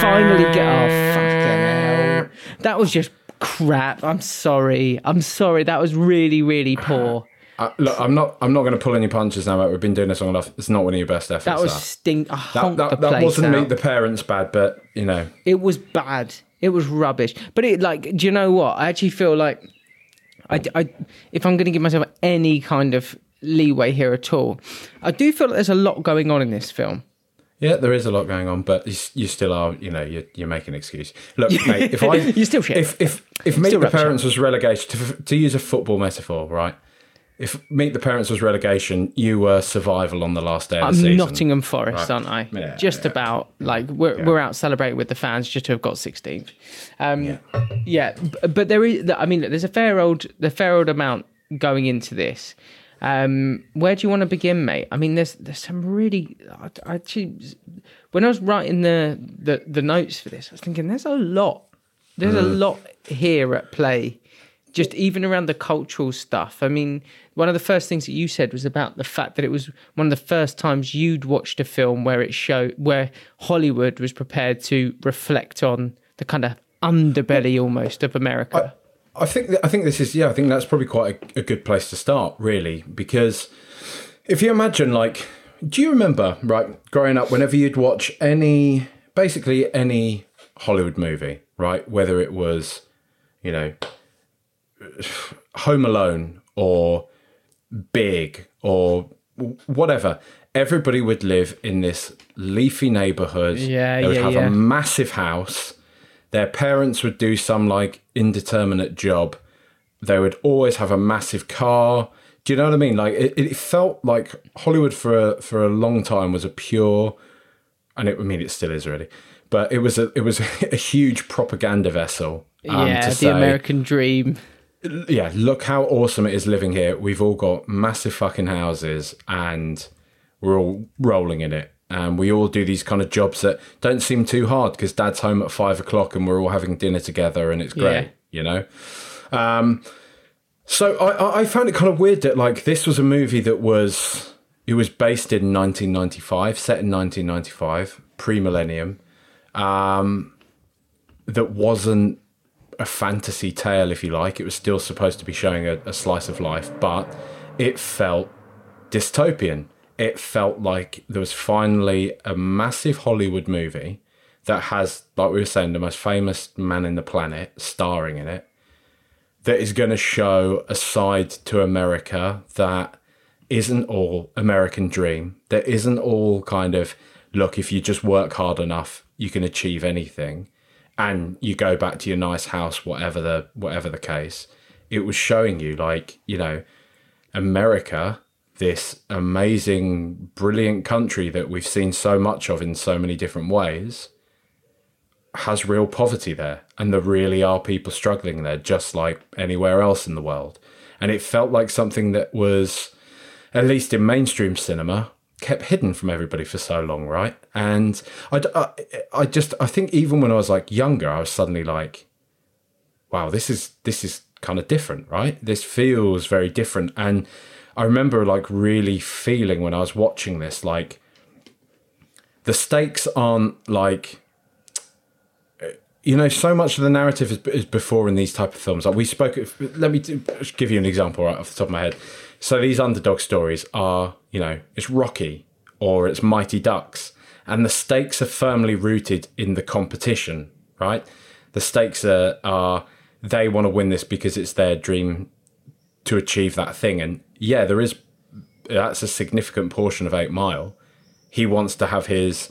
finally get. Oh, fucking hell. That was just crap. I'm sorry. I'm sorry. That was really, really poor. Uh, look, I'm not. I'm not going to pull any punches now, mate. We've been doing this long enough. It's not one of your best efforts. That was stink. That, that, that wasn't out. meet the parents bad, but you know, It was bad. It was rubbish. But it like, do you know what? I actually feel like, I, I if I'm going to give myself any kind of leeway here at all, I do feel like there's a lot going on in this film. Yeah, there is a lot going on, but you, still are. You know, you're, you're making an excuse. Look, mate, if I You're still shit. If if if Meet Still the. Parents was relegation, to, to use a football metaphor, right? If Meet the Parents was relegation, you were survival on the last day of I'm the season. Nottingham Forest, Right. aren't I? Yeah, just yeah. about. Like we're we're out celebrating with the fans just to have got 16th. Um, yeah, but there is. I mean, there's a fair old the fair old amount going into this. Um, where do you want to begin, mate? I mean, there's there's some really. I, I actually, when I was writing the, the the notes for this, I was thinking there's a lot. There's a lot here at play just even around the cultural stuff. I mean, one of the first things that you said was about the fact that it was one of the first times you'd watched a film where it showed where Hollywood was prepared to reflect on the kind of underbelly almost of America. I think I think this is yeah. I think that's probably quite a, a good place to start, really, because if you imagine, like, do you remember right growing up, whenever you'd watch any basically any Hollywood movie, right? Whether it was, you know, Home Alone or Big or whatever, everybody would live in this leafy neighborhood. Yeah, they would yeah, have yeah. a massive house. Their parents would do some like indeterminate job. They would always have a massive car. Do you know what I mean? Like it, it felt like Hollywood for a, for a long time was a pure, and it, I mean it still is really, but it was a it was a huge propaganda vessel. um, yeah, the say, American dream. yeah, look how awesome it is living here. We've all got massive fucking houses and we're all rolling in it. And we all do these kind of jobs that don't seem too hard because dad's home at five o'clock and we're all having dinner together and it's great, Yeah. you know? Um, so I, I- I found it kind of weird that like this was a movie that was, it was based in 1995, set in 1995, pre-millennium, um, that wasn't a fantasy tale, if you like. It was still supposed to be showing a, a slice of life, but it felt dystopian. It felt like there was finally a massive Hollywood movie that has, like we were saying, the most famous man in the planet starring in it, that is going to show a side to America that isn't all American dream, that isn't all kind of, look, if you just work hard enough, you can achieve anything and you go back to your nice house whatever the whatever the case it was showing you like you know america this amazing brilliant country that we've seen so much of in so many different ways has real poverty there. And there really are people struggling there just like anywhere else in the world. And it felt like something that was at least in mainstream cinema kept hidden from everybody for so long right? And I, I, I just i think even when i was like younger i was suddenly like wow this is this is kind of different right? This feels very different. And i remember like really feeling when i was watching this like the stakes aren't like you know so much of the narrative is, is before in these type of films. Like we spoke let me do- give you an example right off the top of my head. So these underdog stories are you know it's rocky or it's mighty ducks and the stakes are firmly rooted in the competition right? The stakes are, are they want to win this because it's their dream to achieve that thing and yeah there is that's a significant portion of eight mile he wants to have his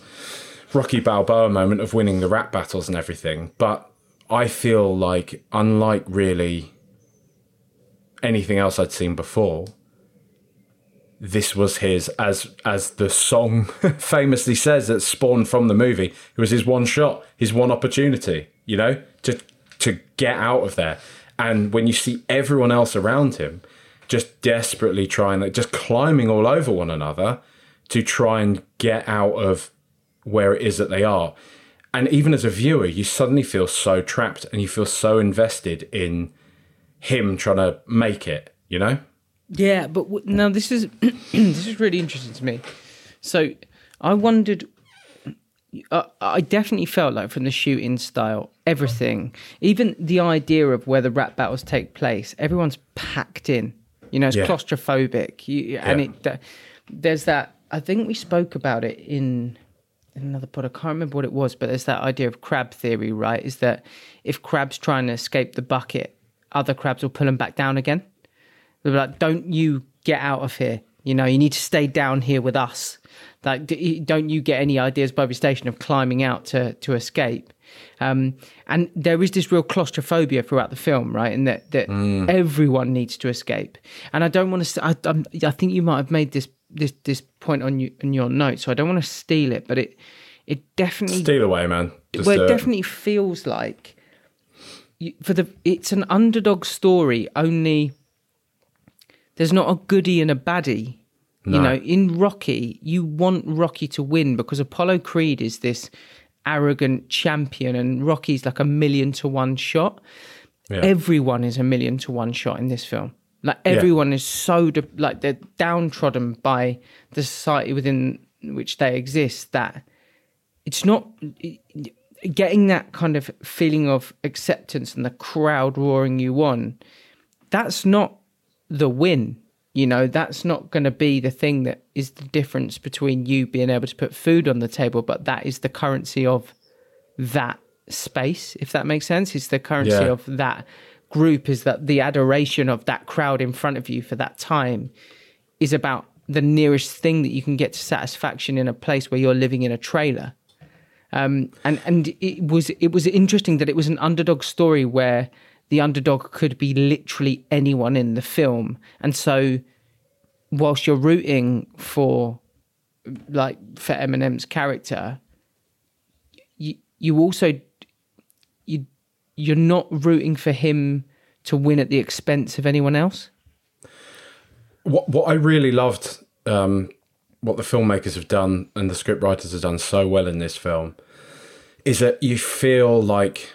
Rocky Balboa moment of winning the rap battles and everything, but I feel like unlike really anything else I'd seen before, this was his as as the song famously says that spawned from the movie. It was his one shot, his one opportunity, you know, to to get out of there. And when you see everyone else around him just desperately trying, like just climbing all over one another to try and get out of where it is that they are. And even as a viewer, you suddenly feel so trapped and you feel so invested in him trying to make it, you know? Yeah, but w- now this is this is really interesting to me. So I wondered. I definitely felt like from the shooting style, everything, even the idea of where the rap battles take place, everyone's packed in. You know, it's Yeah. claustrophobic, you, and it there's that. I think we spoke about it in in another pod. I can't remember what it was, but there's that idea of crab theory, right? Is that if crabs trying to escape the bucket, other crabs will pull them back down again. They'll be like, "Don't you get out of here? You know, you need to stay down here with us. Like, don't you get any ideas by the station of climbing out to to escape?" Um, and there is this real claustrophobia throughout the film, right? And that that everyone needs to escape. And I don't want to. I, I'm, I think you might have made this this this point on you in your notes, so I don't want to steal it, but it it definitely Steal away, man. Just well, it it. definitely feels like you, for the it's an underdog story. Only there's not a goodie and a baddie. You know, in Rocky, you want Rocky to win because Apollo Creed is this arrogant champion, and Rocky's like a million to one shot. Yeah. Everyone is a million to one shot in this film. Like everyone is so de- like they're downtrodden by the society within which they exist that it's not getting that kind of feeling of acceptance and the crowd roaring you on that's not the win you know that's not going to be the thing that is the difference between you being able to put food on the table but that is the currency of that space, if that makes sense. It's the currency Yeah. of that group, is that the adoration of that crowd in front of you for that time is about the nearest thing that you can get to satisfaction in a place where you're living in a trailer. Um, and and it was it was interesting that it was an underdog story where the underdog could be literally anyone in the film, and so whilst you're rooting for like for Eminem's character, you you also you you're not rooting for him to win at the expense of anyone else. what what I really loved, um, what the filmmakers have done and the scriptwriters have done so well in this film, is that you feel like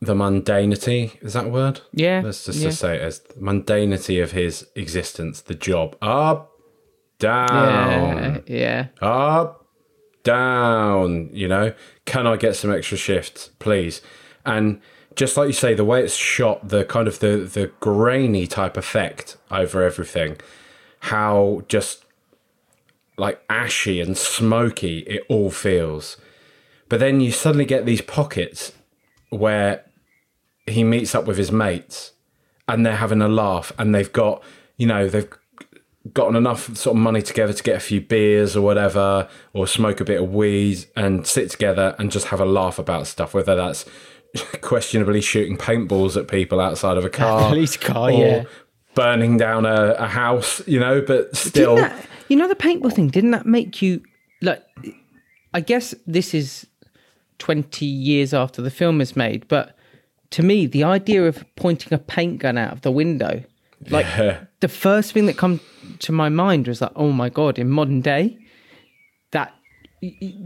the mundanity is that a word? Yeah, Let's just, yeah. say it as the mundanity of his existence, the job. Up, down, Yeah, yeah. up, down, you know, can I get some extra shifts, please? And just like you say, the way it's shot, the kind of the the grainy type effect over everything, how just like ashy and smoky it all feels. But then you suddenly get these pockets where he meets up with his mates and they're having a laugh and they've got, you know, they've gotten enough sort of money together to get a few beers or whatever, or smoke a bit of weed and sit together and just have a laugh about stuff, whether that's questionably shooting paintballs at people outside of a car, police car, or yeah. burning down a, a house, you know, but still. That, you know the paintball thing? Didn't that make you like? I guess this is twenty years after the film is made, but to me, the idea of pointing a paint gun out of the window, like Yeah. the first thing that come to my mind was like, oh my god! In modern day, that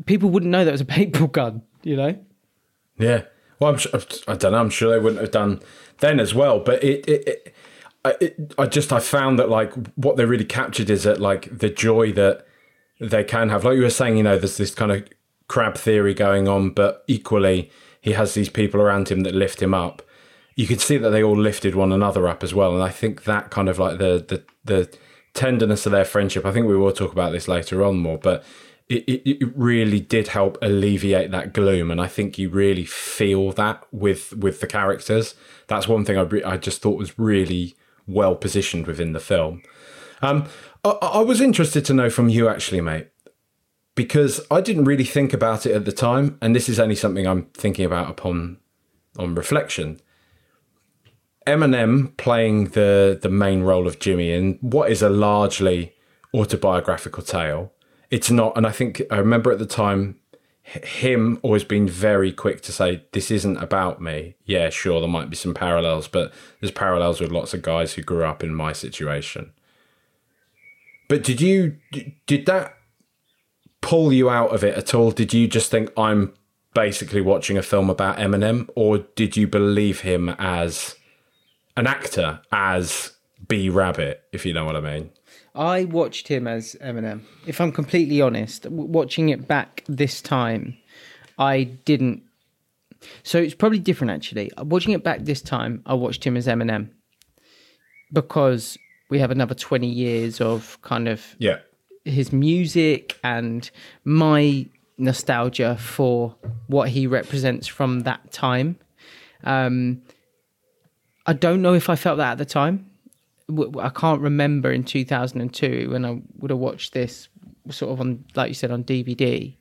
people wouldn't know that was a paintball gun. You know? Yeah. Well, I'm sure, I don't know. I'm sure they wouldn't have done then as well. But it, it, it, I, it, I just I found that like what they really captured is that like the joy that they can have. Like you were saying, you know, there's this kind of crab theory going on, but equally he has these people around him that lift him up. You could see that they all lifted one another up as well, and I think that kind of like the the the tenderness of their friendship. I think we will talk about this later on more, but it, it, it really did help alleviate that gloom, and I think you really feel that with with the characters. That's one thing I re- I just thought was really well positioned within the film. Um, I, I was interested to know from you actually, mate, because I didn't really think about it at the time, and this is only something I'm thinking about upon on reflection. Eminem playing the the main role of Jimmy in what is a largely autobiographical tale. It's not, and I think I remember at the time him always being very quick to say this isn't about me. Yeah, sure, there might be some parallels, but there's parallels with lots of guys who grew up in my situation. But did you did that pull you out of it at all? Did you just think I'm basically watching a film about Eminem, or did you believe him as an actor, as B Rabbit, if you know what I mean? I watched him as Eminem. If I'm completely honest, w- watching it back this time, I didn't. So it's probably different actually. Watching it back this time, I watched him as Eminem because we have another 20 years of kind of Yeah, his music and my nostalgia for what he represents from that time. Um, I don't know if I felt that at the time. I can't remember in 2002 when I would have watched this sort of on, like you said, on DVD.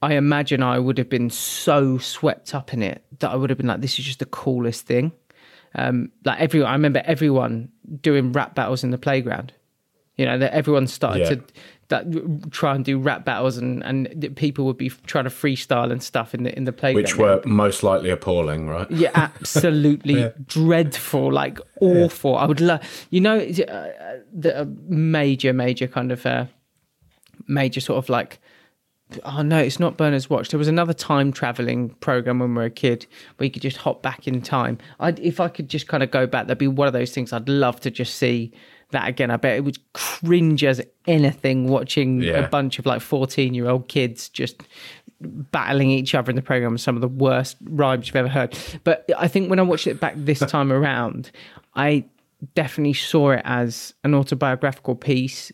I imagine I would have been so swept up in it that I would have been like, "This is just the coolest thing." Um, like everyone, I remember everyone doing rap battles in the playground. You know, that everyone started Yeah. to that try and do rap battles, and and people would be trying to freestyle and stuff in the in the playground. which were most likely appalling, right? Yeah, absolutely dreadful, like awful. I would love, you know, uh, uh, the uh, major, major kind of uh, major sort of like. Oh no, it's not Bernard's Watch. There was another time traveling program when we were a kid where you could just hop back in time. I'd, if I could just kind of go back, that'd be one of those things I'd love to just see that again. I bet it would cringe as anything watching Yeah. a bunch of like 14 year old kids just battling each other in the program with some of the worst rhymes you've ever heard. But I think when I watched it back this time around, I definitely saw it as an autobiographical piece,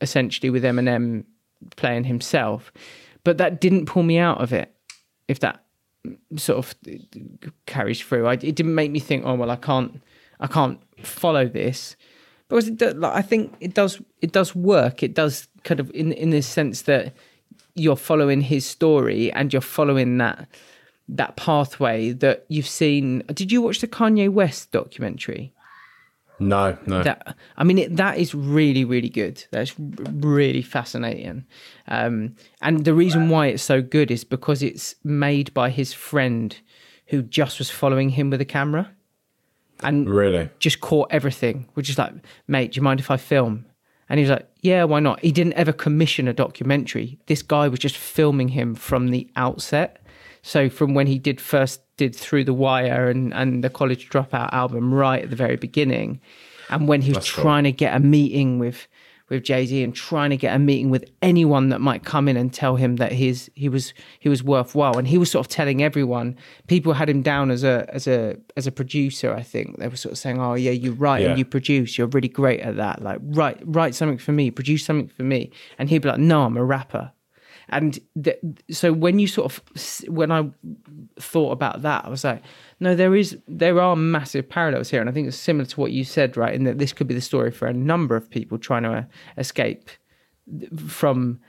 essentially with Eminem playing himself. but that didn't pull me out of it. If that sort of carries through, I, it didn't make me think, oh well, I can't, I can't follow this because it does, like, I think it does, it does work. It does kind of in in the sense that you're following his story and you're following that that pathway that you've seen. Did you watch the Kanye West documentary? No, no. That I mean, it, that is really, really good. That's really fascinating. Um, and the reason why it's so good is because it's made by his friend who just was following him with a camera and really just caught everything. We're just like, mate, do you mind if I film? And he was like, yeah, why not? He didn't ever commission a documentary. This guy was just filming him from the outset. So from when he did first did Through the Wire and, and the College Dropout album right at the very beginning, and when he was That's cool. trying to get a meeting with with Jay Z and trying to get a meeting with anyone that might come in and tell him that his he was he was worthwhile, and he was sort of telling everyone. People had him down as a as a as a producer. I think they were sort of saying, "Oh yeah, you write Yeah. and you produce. You're really great at that. Like write write something for me, produce something for me." And he'd be like, "No, I'm a rapper." And th- so when you sort of when I thought about that, I was like, no, there is there are massive parallels here, and I think it's similar to what you said, right? In that this could be the story for a number of people trying to uh, escape from.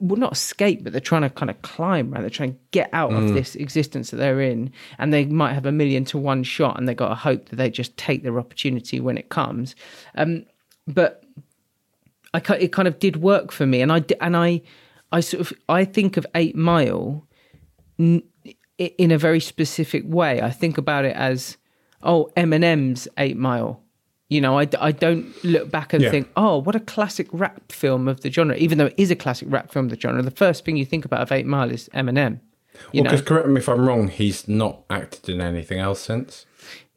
Well, not escape, but they're trying to kind of climb, right? They're trying to get out of this existence that they're in, and they might have a million to one shot, and they got to hope that they just take their opportunity when it comes. Um, but I it kind of did work for me, and I and I I sort of I think of Eight Mile n- in a very specific way. I think about it as oh Eminem's Eight Mile. You know, I, I don't look back and Yeah. think, oh, what a classic rap film of the genre. Even though it is a classic rap film of the genre, the first thing you think about of Eight Mile is Eminem. You Well, because correct me if I'm wrong, he's not acted in anything else since.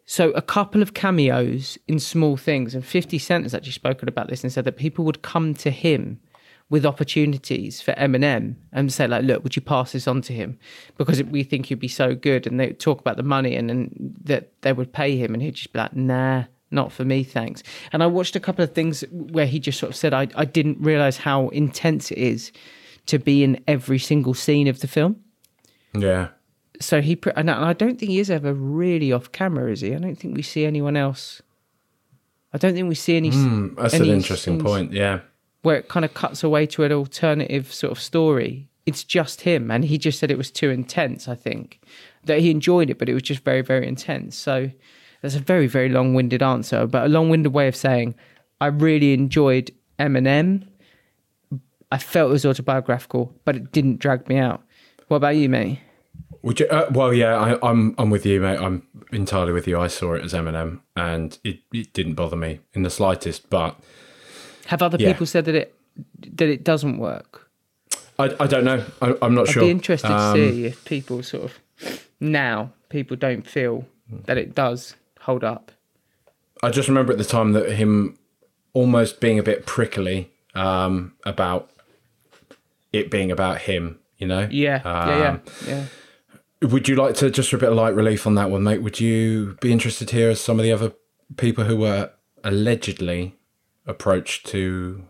So a couple of cameos in small things, and Fifty Cent has actually spoken about this and said that people would come to him with opportunities for Eminem and say like, "Look, would you pass this on to him?" Because we think he'd be so good, and they talk about the money and, and that they would pay him, and he'd just be like, "Nah." Not for me, thanks. And I watched a couple of things where he just sort of said, I, I didn't realize how intense it is to be in every single scene of the film Yeah. so he and I don't think he is ever really off camera, is he? I don't think we see anyone else. I don't think we see any. Hmm, That's an interesting scenes point. Yeah. Where it kind of cuts away to an alternative sort of story. It's just him, and he just said it was too intense. I think that he enjoyed it, but it was just very, very intense. So that's a very, very long-winded answer, but a long-winded way of saying I really enjoyed Eminem. I felt it was autobiographical, but it didn't drag me out. What about you, mate? You? Uh, well, yeah, I, I'm I'm with you, mate. I'm entirely with you. I saw it as Eminem, and it, it didn't bother me in the slightest. But Have other Yeah. people said that it that it doesn't work? I, I don't know. I, I'm not sure. I'd be interested Um, to see if people sort of now people don't feel that it does hold up. I just remember at the time that him almost being a bit prickly um, about it being about him. You know. Yeah, yeah, yeah, yeah. Would you like to just for a bit of light relief on that one, mate? Would you be interested to hear some of the other people who were allegedly approached to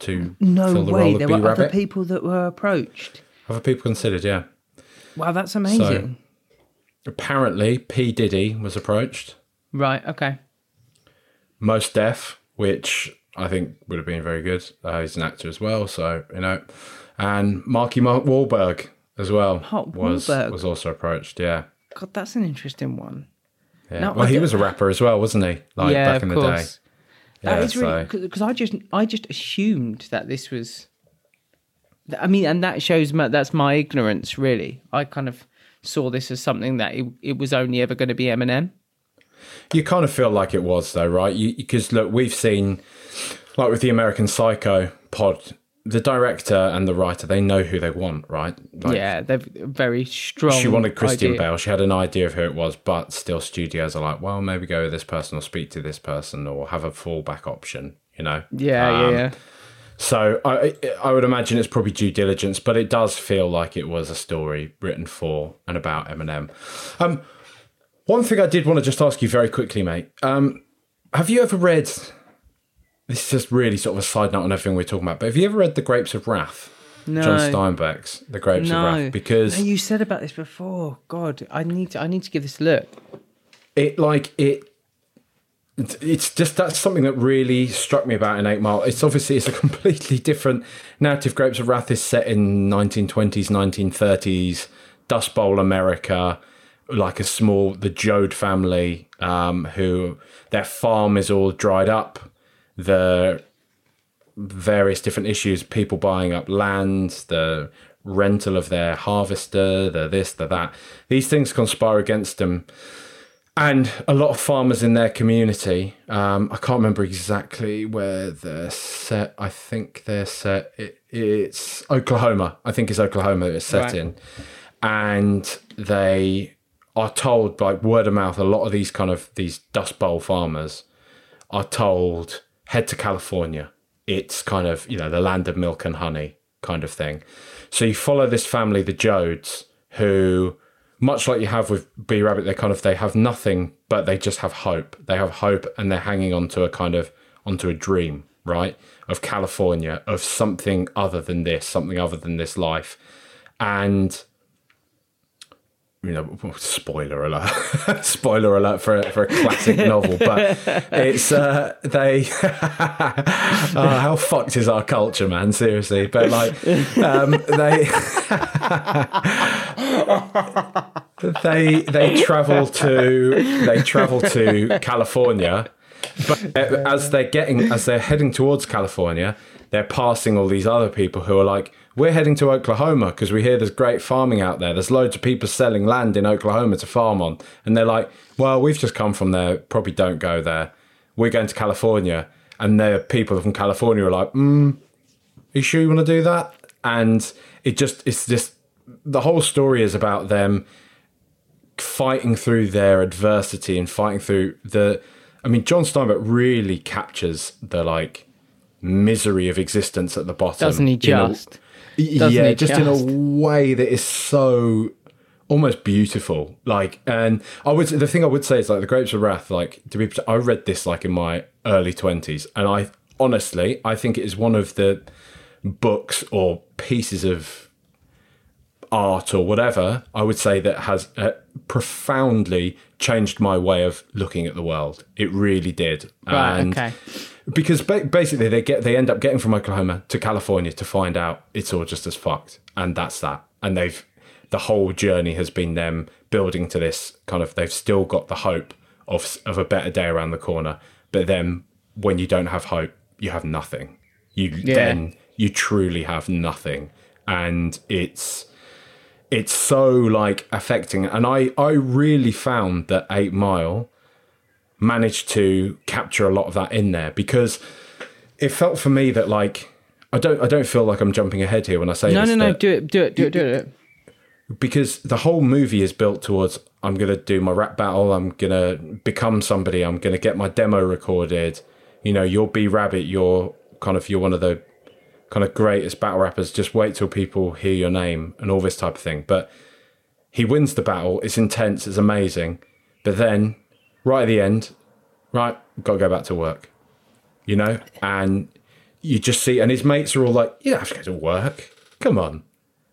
to No fill the way. role of There were other Rabbit? people that were approached. Other people considered, yeah. Wow, that's amazing. Apparently, P Diddy was approached. right. Okay. Mos Def, which I think would have been very good. Uh, he's an actor as well, so you know. And Marky Mark Wahlberg as well Mark was Wahlberg. was also approached. Yeah, God, that's an interesting one. yeah. No, well, I he was a rapper as well, wasn't he? Like yeah, back in the day. That Yeah, is really so- because I just I just assumed that this was. I mean, and that shows my, that's my ignorance. Really, I kind of saw this as something that it, it was only ever going to be Eminem. You kind of feel like it was though, right? Because look, we've seen like with the American Psycho pod, the director and the writer they know who they want, right? Like, yeah, they're very strong. She wanted Christian idea. Bale. She had an idea of who it was, but still, studios are like, well, maybe go with this person or speak to this person or have a fallback option. You know? Yeah, Um, yeah, yeah. So I I would imagine it's probably due diligence, but it does feel like it was a story written for and about Eminem. Um, one thing I did want to just ask you very quickly, mate. Um, have you ever read? This is just really sort of a side note on everything we're talking about, but have you ever read The Grapes of Wrath? No. John Steinbeck's The Grapes of Wrath because No, you said about this before. God, I need to. I need to give this a look. it like it it's just that's something that really struck me about an eight mile it's obviously it's a completely different narrative grapes of wrath is set in 1920s 1930s dust bowl america like a small the Joad family um, who their farm is all dried up the various different issues people buying up land the rental of their harvester the this the that these things conspire against them and a lot of farmers in their community. Um, I can't remember exactly where they're set. I think they're set. It, it's Oklahoma. I think it's Oklahoma. It's set Right. in, and they are told by word of mouth. A lot of these kind of these Dust Bowl farmers are told head to California. It's kind of you know the land of milk and honey kind of thing. So you follow this family, the Joads, who much like you have with B Rabbit, they kind of they have nothing, but they just have hope. They have hope, and they're hanging onto a kind of onto a dream, right, of California, of something other than this, something other than this life, and you know, spoiler alert, spoiler alert for a, for a classic novel, but it's uh, they. oh, how fucked is our culture, man? Seriously, but like um, they they they travel to they travel to California, but as they're getting as they're heading towards California, they're passing all these other people who are like, "We're heading to Oklahoma because we hear there's great farming out there. There's loads of people selling land in Oklahoma to farm on." And they're like, "Well, we've just come from there. Probably don't go there. We're going to California." And the people from California are like, "Hmm, are you sure you want to do that?" And it just it's just the whole story is about them fighting through their adversity and fighting through the I mean John Steinbeck really captures the like misery of existence at the bottom. Doesn't he just? Yeah, he just, in a way that is so almost beautiful. Like, and I would the thing I would say is like the Grapes of Wrath. Like, to be, I read this like in my early twenties, and I honestly I think it is one of the books or pieces of art or whatever I would say that has uh, profoundly changed my way of looking at the world. It really did. Right, and okay. Because ba- basically they get they end up getting from Oklahoma to California to find out it's all just as fucked, and that's that. And they've the whole journey has been them building to this kind of they've still got the hope of of a better day around the corner, but then when you don't have hope, you have nothing. You then you truly have nothing, and it's it's so like affecting and i i really found that 8 mile managed to capture a lot of that in there because it felt for me that like i don't i don't feel like i'm jumping ahead here when i say No, this no, no. Do it. Do it. Do it. Do it. because the whole movie is built towards I'm going to do my rap battle, I'm going to become somebody, I'm going to get my demo recorded. You know, you'll be Rabbit, you're kind of you're one of the kind of greatest battle rappers. Just wait till people hear your name and all this type of thing. But he wins the battle, it's intense, it's amazing. But then right at the end, right, got to go back to work. You know? And you just see and his mates are all like, You don't have to go to work. Come on.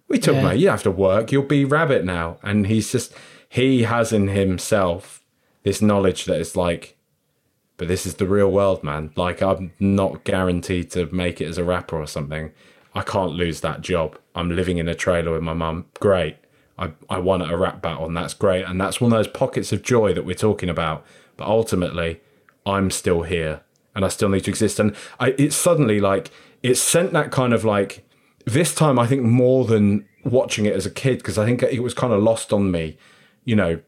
We took Yeah. mate. You don't have to work. You'll be rabbit now. And he's just he has in himself this knowledge that it's like, but this is the real world, man. Like I'm not guaranteed to make it as a rapper or something. I can't lose that job. I'm living in a trailer with my mum. Great. I, I won at a rap battle and that's great. And that's one of those pockets of joy that we're talking about. But ultimately, I'm still here and I still need to exist. And I, it's suddenly like, it sent that kind of like, this time I think more than watching it as a kid, because I think it was kind of lost on me, you know,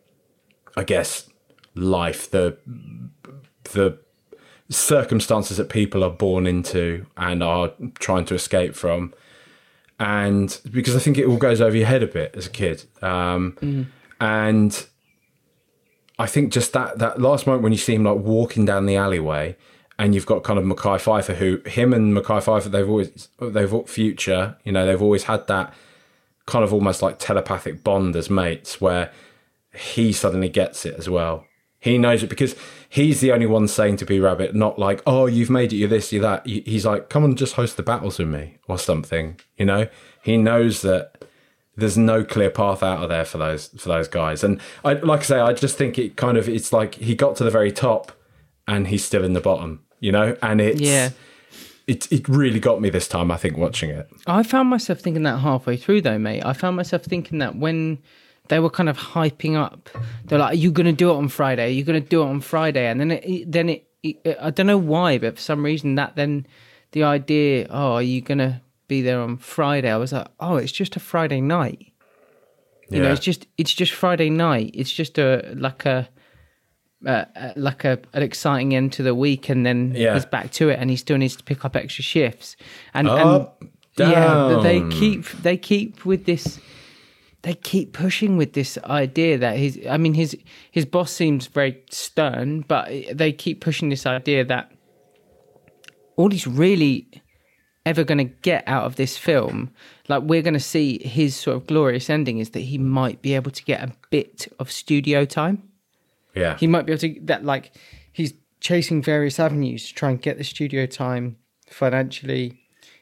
I guess life, the, the circumstances that people are born into and are trying to escape from. And because I think it all goes over your head a bit as a kid. Um, And I think just that that last moment when you see him like walking down the alleyway, and you've got kind of Mekhi Phifer, who him and Mekhi Phifer, they've always they've future, you know, they've always had that kind of almost like telepathic bond as mates, where he suddenly gets it as well, He knows it because he's the only one saying to B Rabbit, not like, "Oh, you've made it, you're this, you're that." He's like, "Come and just host the battles with me or something." You know, he knows that there's no clear path out of there for those for those guys. And I, like I say, I just think it kind of it's like he got to the very top, and he's still in the bottom. You know, and it's Yeah. it it really got me this time. I think watching it. I found myself thinking that halfway through, though, mate. I found myself thinking that when they were kind of hyping up, they're like, "Are you going to do it on Friday? Are you going to do it on Friday?" And then it, then it, it, I don't know why, but for some reason that then the idea, "Oh, are you going to be there on Friday?" I was like, "Oh, it's just a Friday night." You know, it's just it's just Friday night. It's just a like a. Uh, like a an exciting end to the week, and then Yeah. he's back to it, and he still needs to pick up extra shifts. And, and yeah, they keep they keep with this. They keep pushing with this idea that his. I mean, his his boss seems very stern, but they keep pushing this idea that all he's really ever going to get out of this film, like we're going to see his sort of glorious ending, is that he might be able to get a bit of studio time Yeah, he might be able to that like he's chasing various avenues to try and get the studio time financially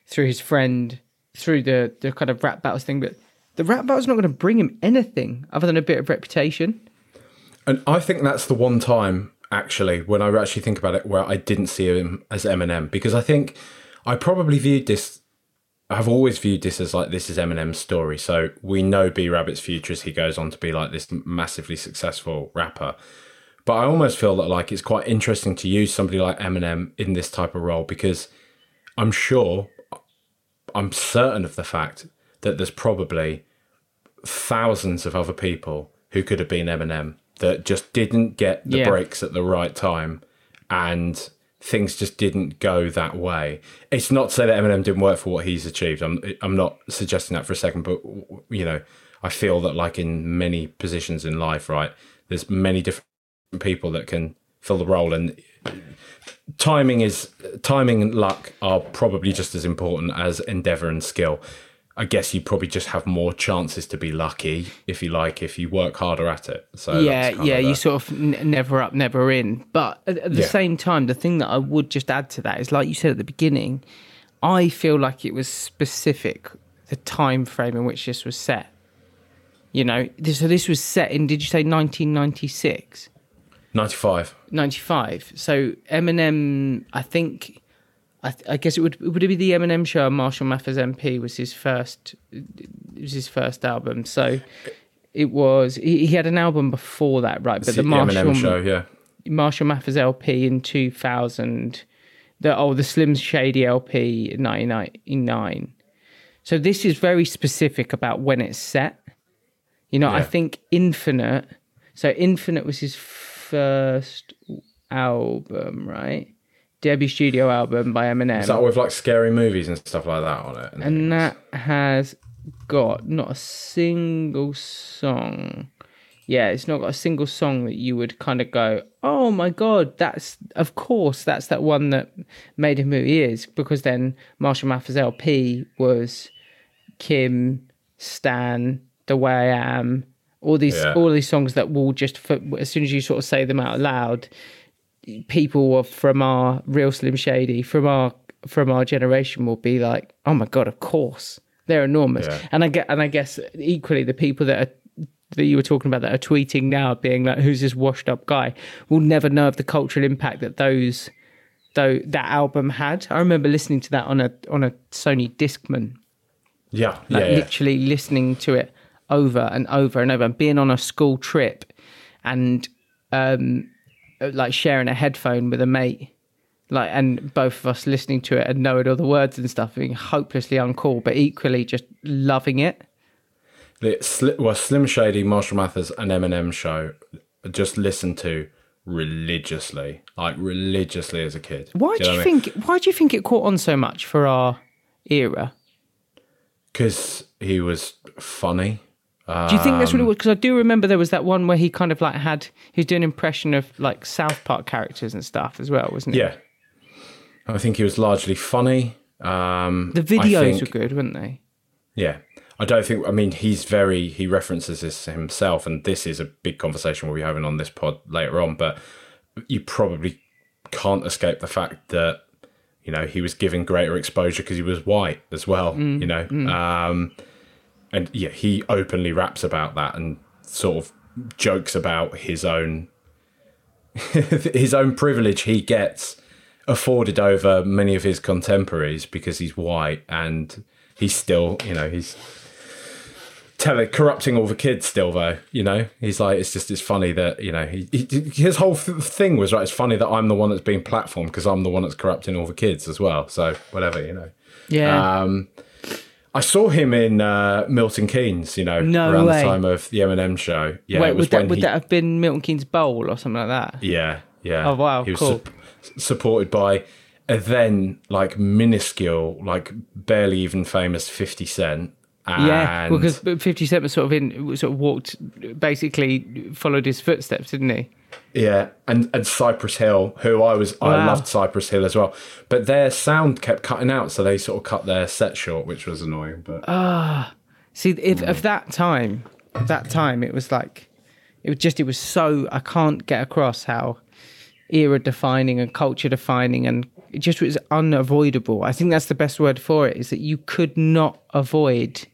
through his friend through the the kind of rap battles thing but the rap battle's not going to bring him anything other than a bit of reputation And I think that's the one time, actually, when I actually think about it, where I didn't see him as Eminem, because I think I probably viewed this. I've always viewed this as like this is Eminem's story. So we know B Rabbit's future as he goes on to be like this massively successful rapper. But I almost feel that like it's quite interesting to use somebody like Eminem in this type of role because I'm sure, I'm certain of the fact that there's probably thousands of other people who could have been Eminem that just didn't get the Yeah. breaks at the right time and things just didn't go that way. It's not to say that Eminem didn't work for what he's achieved. I'm I'm not suggesting that for a second, but you know, I feel that like in many positions in life, right, there's many different people that can fill the role and timing is timing and luck are probably just as important as endeavor and skill. I guess you probably just have more chances to be lucky if you like if you work harder at it. So yeah yeah you sort of n- never up never in but at, at the Yeah. same time the thing that i would just add to that is like you said at the beginning i feel like it was specific the time frame in which this was set you know this, so this was set in did you say 1996 95. 95 so eminem i think I, I guess it would would it be the Eminem show. Marshall Mathers MP was his first. Was his first album. So it was. He, he had an album before that, right? But It's the Marshall Eminem show, yeah. Marshall Mathers LP in two thousand. The oh the Slim Shady LP in nineteen ninety nine. So this is very specific about when it's set. You know, I think Infinite. So Infinite was his first album, right? Debut studio album by Eminem. Is that with like scary movies and stuff like that on it? and that has got not a single song. Yeah, it's not got a single song that you would kind of go, "Oh my god, that's of course that's that one that made him who he is." Because then Marshall Mathers LP was Kim, Stan, The Way I Am, all these Yeah. all these songs that will just for, as soon as you sort of say them out loud, people from our real Slim Shady, from our from our generation, will be like, "Oh my god, of course, they're enormous." Yeah. And I get, and I guess equally, the people that are that you were talking about that are tweeting now, being like, "Who's this washed up guy?" will never know of the cultural impact that those though that album had. I remember listening to that on a on a Sony Discman yeah, like yeah, yeah. literally listening to it over and over and over and being on a school trip and um like sharing a headphone with a mate like and both of us listening to it and knowing all the words and stuff being hopelessly uncool but equally just loving it The Sli- well, Slim Shady, Marshall Mathers, and Eminem show just listened to religiously, like religiously as a kid. why do you, know what I mean? think why do you think it caught on so much for our era Because he was funny. Do you think that's Um, was because i do remember there was that one where he kind of like had he was doing an impression of like south park characters and stuff as well wasn't it? Yeah, I think he was largely funny. Um, the videos think- were good weren't they Yeah, I don't think. I mean, he's very. He references this himself, and this is a big conversation we'll be having on this pod later on. But you probably can't escape the fact that you know he was given greater exposure because he was white as well. Mm, you know, um, and yeah, he openly raps about that and sort of jokes about his own his own privilege he gets afforded over many of his contemporaries because he's white and he's still, you know, he's telling corrupting all the kids still though you know? He's like it's just it's funny that you know he, he, his whole th- thing was right it's funny that i'm the one that's being platformed because i'm the one that's corrupting all the kids as well. So whatever you know? Yeah. um i saw him in uh milton keynes you know No around way. the time of the eminem show yeah Wait, it was would that would he, that have been Milton Keynes Bowl or something like that? yeah yeah Oh, wow, he was cool. su- supported by a then like minuscule like barely even famous 50 cent and Yeah, because Fifty Cent was sort of in, sort of walked, basically followed his footsteps, didn't he? Yeah, and and Cypress Hill, who I was, I loved Cypress Hill as well, but their sound kept cutting out, so they sort of cut their set short, which was annoying. But ah See, if of that time, that time, it was like, it was just, it was so. I can't get across how era defining and culture defining, and it just was unavoidable. I think that's the best word for it. Is that you could not avoid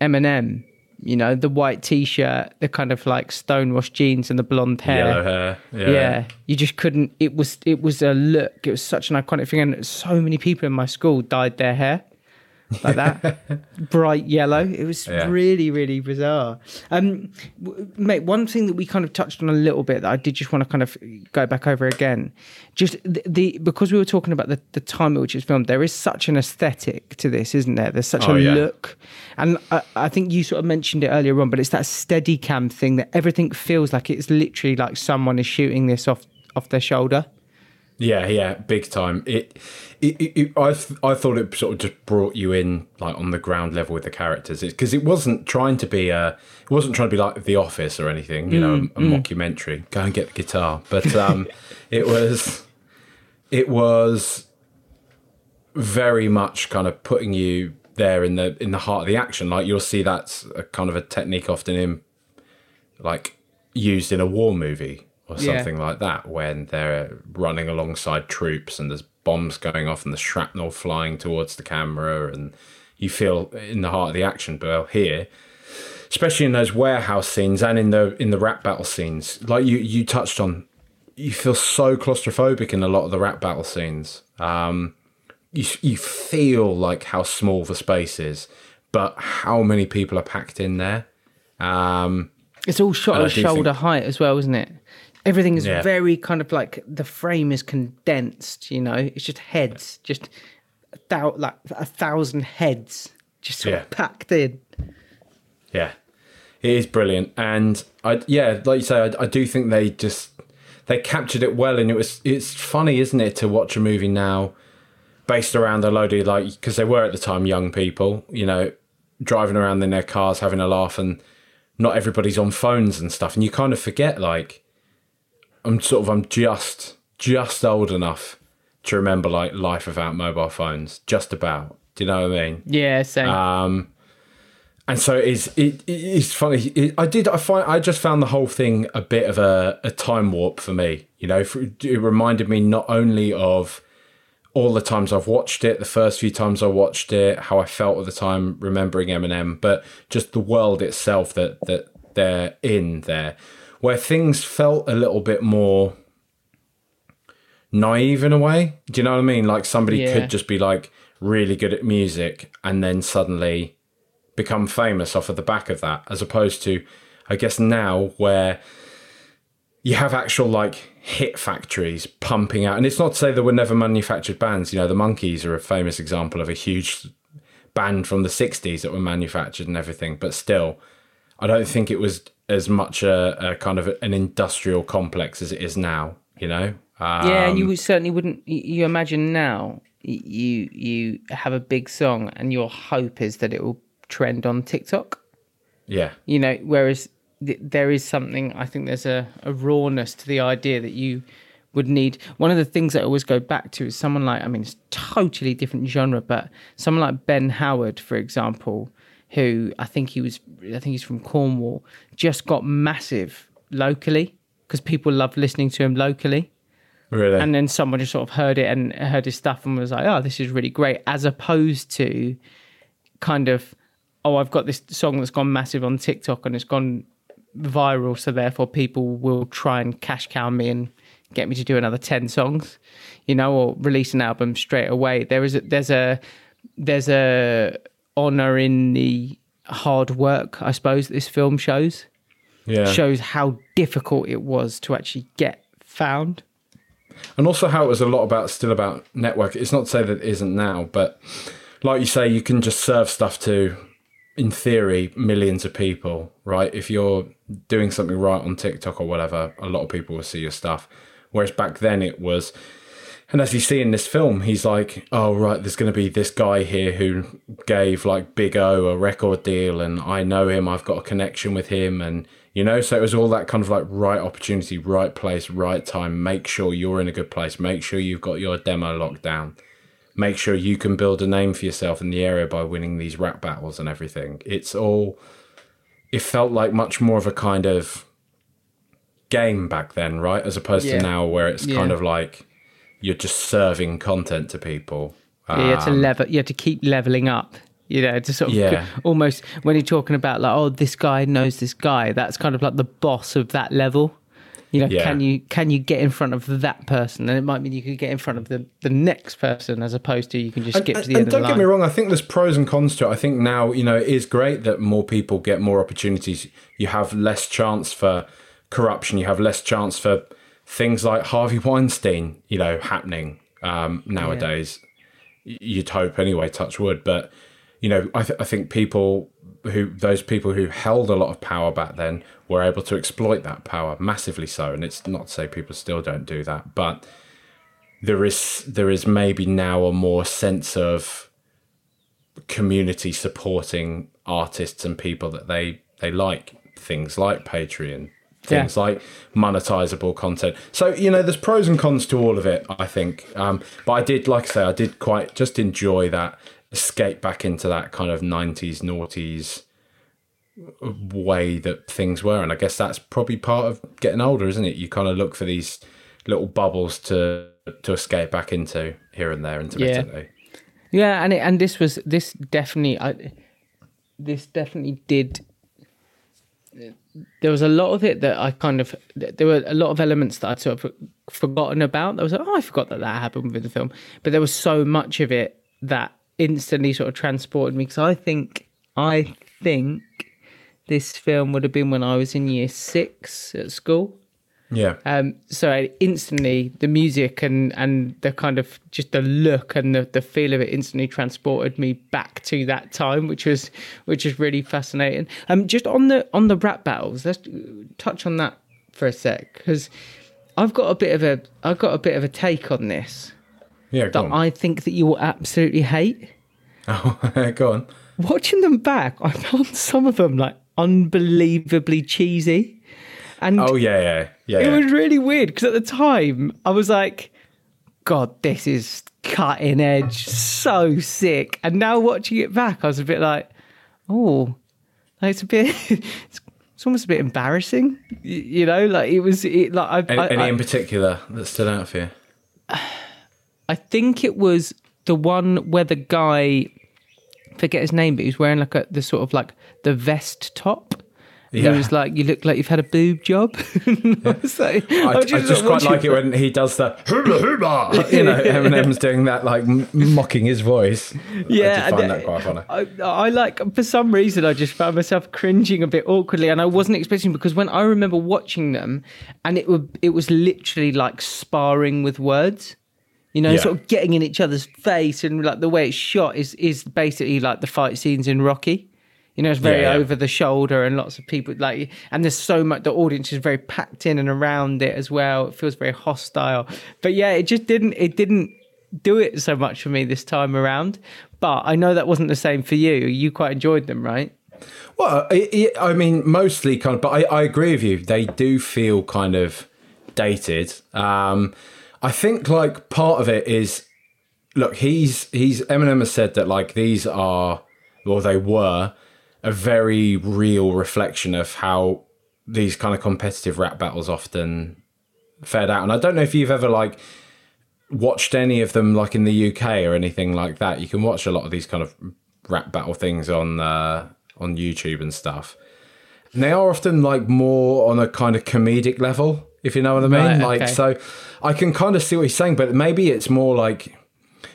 Eminem. You know, the white T-shirt, the kind of like stonewashed jeans, and the blonde hair. yellow hair, yeah, yeah you just couldn't it was it was a look it was such an iconic thing and so many people in my school dyed their hair like that. Bright yellow. It was Yeah. really really bizarre. Um mate one thing that we kind of touched on a little bit that i did just want to kind of go back over again. Just the, the because we were talking about the, the time at which it's filmed there is such an aesthetic to this isn't there? There's such Oh, a yeah. look. And I, I think you sort of mentioned it earlier on but it's that steady cam thing that everything feels like it's literally like someone is shooting this off off their shoulder yeah, yeah, big time. It, it, it, it I, th- I thought it sort of just brought you in like on the ground level with the characters, because it wasn't trying to be a, it wasn't trying to be like The Office or anything, you know, a, a mockumentary. Go and get the guitar, but um, it was, it was very much kind of putting you there in the in the heart of the action. Like you'll see that's a kind of a technique often in like used in a war movie or Yeah. something like that when they're running alongside troops and there's bombs going off and the shrapnel flying towards the camera and you feel in the heart of the action. But here, especially in those warehouse scenes and in the in the rap battle scenes, like you you touched on, you feel so claustrophobic in a lot of the rap battle scenes. Um, you you feel like how small the space is, but how many people are packed in there. Um, It's all shot at shoulder think- height as well, isn't it? Everything is Yeah. very kind of like the frame is condensed. You know, it's just heads, just a thou- like a thousand heads, just sort Yeah. of packed in. Yeah, it is brilliant, and I yeah, like you say, I, I do think they just they captured it well, and it was it's funny, isn't it, to watch a movie now based around a load of like because they were at the time young people, you know, driving around in their cars having a laugh, and not everybody's on phones and stuff, and you kind of forget like I'm sort of I'm just just old enough to remember like life without mobile phones, just about. Do you know what I mean? Yeah, same. Um, and so it is. It, it is funny. It, I did. I find. I just found the whole thing a bit of a, a time warp for me. You know, for, it reminded me not only of all the times I've watched it, the first few times I watched it, how I felt at the time remembering Eminem, but just the world itself that that they're in there, where things felt a little bit more naive in a way. Do you know what I mean? Like somebody Yeah. could just be like really good at music and then suddenly become famous off of the back of that, as opposed to, I guess, now where you have actual like hit factories pumping out. And it's not to say there were never manufactured bands. You know, the Monkees are a famous example of a huge band from the 60s that were manufactured and everything. But still, I don't think it was as much a, a kind of an industrial complex as it is now, you know? Um, yeah, and you certainly wouldn't. You imagine now, you you have a big song, and your hope is that it will trend on TikTok. yeah. you know whereas th- there is something i think there's a, a rawness to the idea that you would need one of the things that i always go back to is someone like i mean it's totally different genre but someone like ben howard for example who I think he was, I think he's from Cornwall, just got massive locally because people love listening to him locally. Really? And then someone just sort of heard it and heard his stuff and was like, oh, this is really great, as opposed to kind of, oh, I've got this song that's gone massive on TikTok and it's gone viral, so therefore people will try and cash cow me and get me to do another 10 songs, you know, or release an album straight away. There is a, there's a, there's a honor in the hard work, I suppose, this film shows. yeah. Shows how difficult it was to actually get found. and also how it was a lot about still about network. It's not to say that it isn't now, but like you say, you can just serve stuff to, in theory, millions of people, right? If you're doing something right on TikTok or whatever, a lot of people will see your stuff. Whereas back then it was, and as you see in this film, he's like, oh, right, there's going to be this guy here who gave like Big O a record deal, and I know him, I've got a connection with him, and you know, so it was all that kind of like right opportunity, right place, right time. Make sure you're in a good place, make sure you've got your demo locked down, make sure you can build a name for yourself in the area by winning these rap battles and everything. It's all, it felt like much more of a kind of game back then, right? As opposed Yeah. to now where it's kind of like you're just serving content to people. Yeah, you had to Um, level. You had to keep leveling up. You know, to sort of Yeah. almost when you're talking about like, oh, this guy knows this guy. That's kind of like the boss of that level. You know, Yeah. can you can you get in front of that person? And it might mean you could get in front of the the next person as opposed to you can just skip and, to the and end of the don't get me wrong, I think there's pros and cons to it. I think now, you know, it is great that more people get more opportunities. You have less chance for corruption. You have less chance for things like Harvey Weinstein, you know, happening um, nowadays. Y You'd hope anyway, touch wood. But, you know, I, th- I think people who, those people who held a lot of power back then were able to exploit that power massively so. And it's not to say people still don't do that, but there is there is maybe now a more sense of community supporting artists and people that they they like things like patreon things like monetizable content. So you know there's pros and cons to all of it i think. Um but i did like i say i did quite just enjoy that escape back into that kind of 90s noughties way that things were. And i guess that's probably part of getting older isn't it? You kind of look for these little bubbles to to escape back into here and there intermittently. Yeah, and it, and this was this definitely I this definitely did. There was a lot of it that I kind of there were a lot of elements that I'd sort of forgotten about. I was like, oh, I forgot that that happened within the film, but there was so much of it that instantly sort of transported me because I think I think this film would have been when I was in year six at school. Yeah Um, so instantly the music and and the kind of just the look and the, the feel of it instantly transported me back to that time, which was which is really fascinating. Um, just on the on the rap battles, let's touch on that for a sec because I've got a bit of a I've got a bit of a take on this yeah go that on. I think that you will absolutely hate. oh, go on Watching them back, I found some of them like unbelievably cheesy, and oh yeah yeah yeah, It yeah. was really weird because at the time I was like, God, this is cutting edge, so sick. And now watching it back, I was a bit like, oh, like it's a bit, it's, it's almost a bit embarrassing, you know. Like it was, it, like I, any, I, any I, in particular that stood out for you I think it was the one where the guy, forget his name, but he was wearing like a the sort of like the vest top. Yeah. He was like, "You look like you've had a boob job." I was like, I, I was just, sort of quite like it when he does the hooba hooba. You know, Eminem's doing that, like m- mocking his voice. Yeah, I find that quite funny. I, I like for some reason I just found myself cringing a bit awkwardly, and I wasn't expecting because when I remember watching them, and it would it was literally like sparring with words, you know, Yeah. sort of getting in each other's face, and like the way it's shot is is basically like the fight scenes in Rocky. You know, it's very Yeah, yeah. over the shoulder, and lots of people like, and there's so much. The audience is very packed in and around it as well. It feels very hostile, but yeah, it just didn't. It didn't do it so much for me this time around. But I know that wasn't the same for you. You quite enjoyed them, right? Well, I, I I mean, mostly kind of, but I, I agree with you. They do feel kind of dated. Um, I think like part of it is, look, he's he's Eminem has said that like these are, or they were, a very real reflection of how these kind of competitive rap battles often fared out. And I don't know if you've ever like watched any of them like in the UK or anything like that. You can watch a lot of these kind of rap battle things on uh, on YouTube and stuff. And they are often like more on a kind of comedic level, if you know what I mean. Right, like okay. so, I can kind of see what he's saying, but maybe it's more like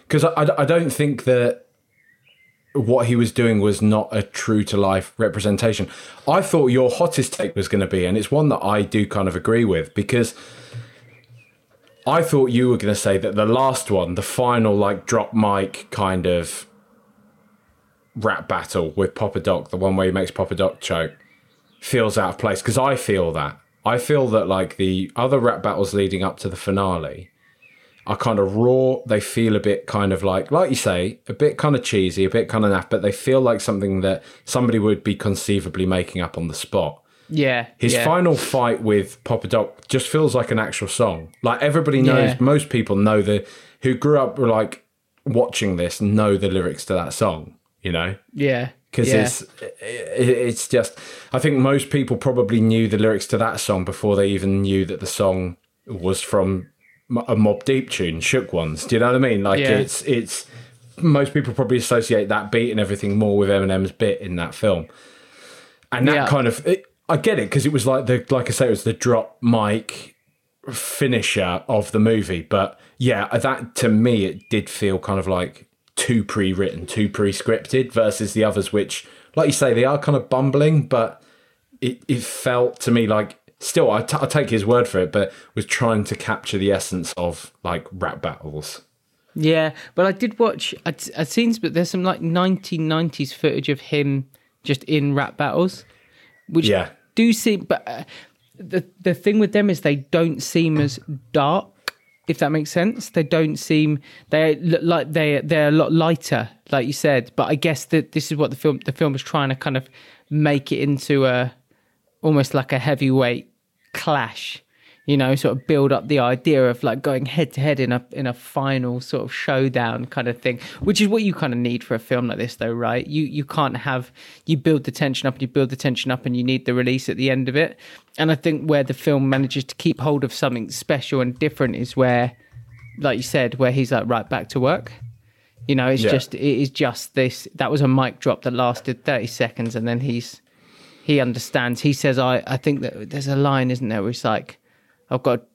because I, I, I don't think that what he was doing was not a true to life representation. I thought your hottest take was going to be, and it's one that I do kind of agree with because I thought you were going to say that the last one, the final like drop mic kind of rap battle with Papa Doc, the one where he makes Papa Doc choke, feels out of place because I feel that. I feel that like the other rap battles leading up to the finale are kind of raw. They feel a bit kind of like, like you say, a bit kind of cheesy, a bit kind of naff, but they feel like something that somebody would be conceivably making up on the spot. Yeah. His yeah. final fight with Papa Doc just feels like an actual song. Like everybody knows, Yeah. most people know the who grew up like watching this know the lyrics to that song. You know, Yeah. because yeah. it's it's just. I think most people probably knew the lyrics to that song before they even knew that the song was from a Mobb Deep tune, "Shook Ones." Do you know what I mean? Like Yeah. it's it's most people probably associate that beat and everything more with Eminem's bit in that film, and that Yeah. kind of it, I get it because it was like the like I say it was the drop mic finisher of the movie, but yeah, uh, that to me it did feel kind of like too pre-written, too pre-scripted versus the others, which, like you say, they are kind of bumbling, but it, it felt to me like still I, t- I take his word for it, but was trying to capture the essence of like rap battles. Yeah, but I did watch. I'd, I'd seen, but there's some like 1990s footage of him just in rap battles, which Yeah. do seem. But uh, the the thing with them is they don't seem as dark. If that makes sense, they don't seem they look like they they're a lot lighter, like you said. But I guess that this is what the film the film is trying to kind of make it into a almost like a heavyweight clash you know sort of build up the idea of like going head to head in a in a final sort of showdown kind of thing which is what you kind of need for a film like this though right? You you can't have you build the tension up and you build the tension up and you need the release at the end of it. And i think where the film manages to keep hold of something special and different is where like you said where he's like right back to work. You know it's Yeah. just it is just this that was a mic drop that lasted 30 seconds and then he's he understands. He says, I, I think that there's a line, isn't there, where it's like, I've got to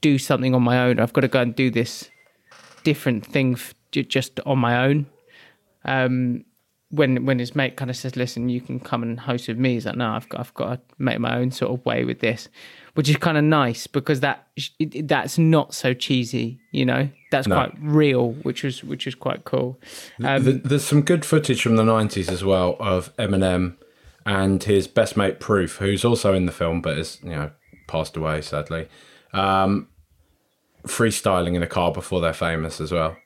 do something on my own. I've got to go and do this different thing f- just on my own. Um, when when his mate kind of says, "Listen, you can come and host with me," he's like, "No, I've got I've got to make my own sort of way with this," which is kind of nice because that that's not so cheesy, you know. That's No. quite real, which was which was quite cool. Um, There's some good footage from the 90s as well of Eminem and his best mate Proof, who's also in the film but has, you know, passed away sadly. Um, freestyling in a car before they're famous as well.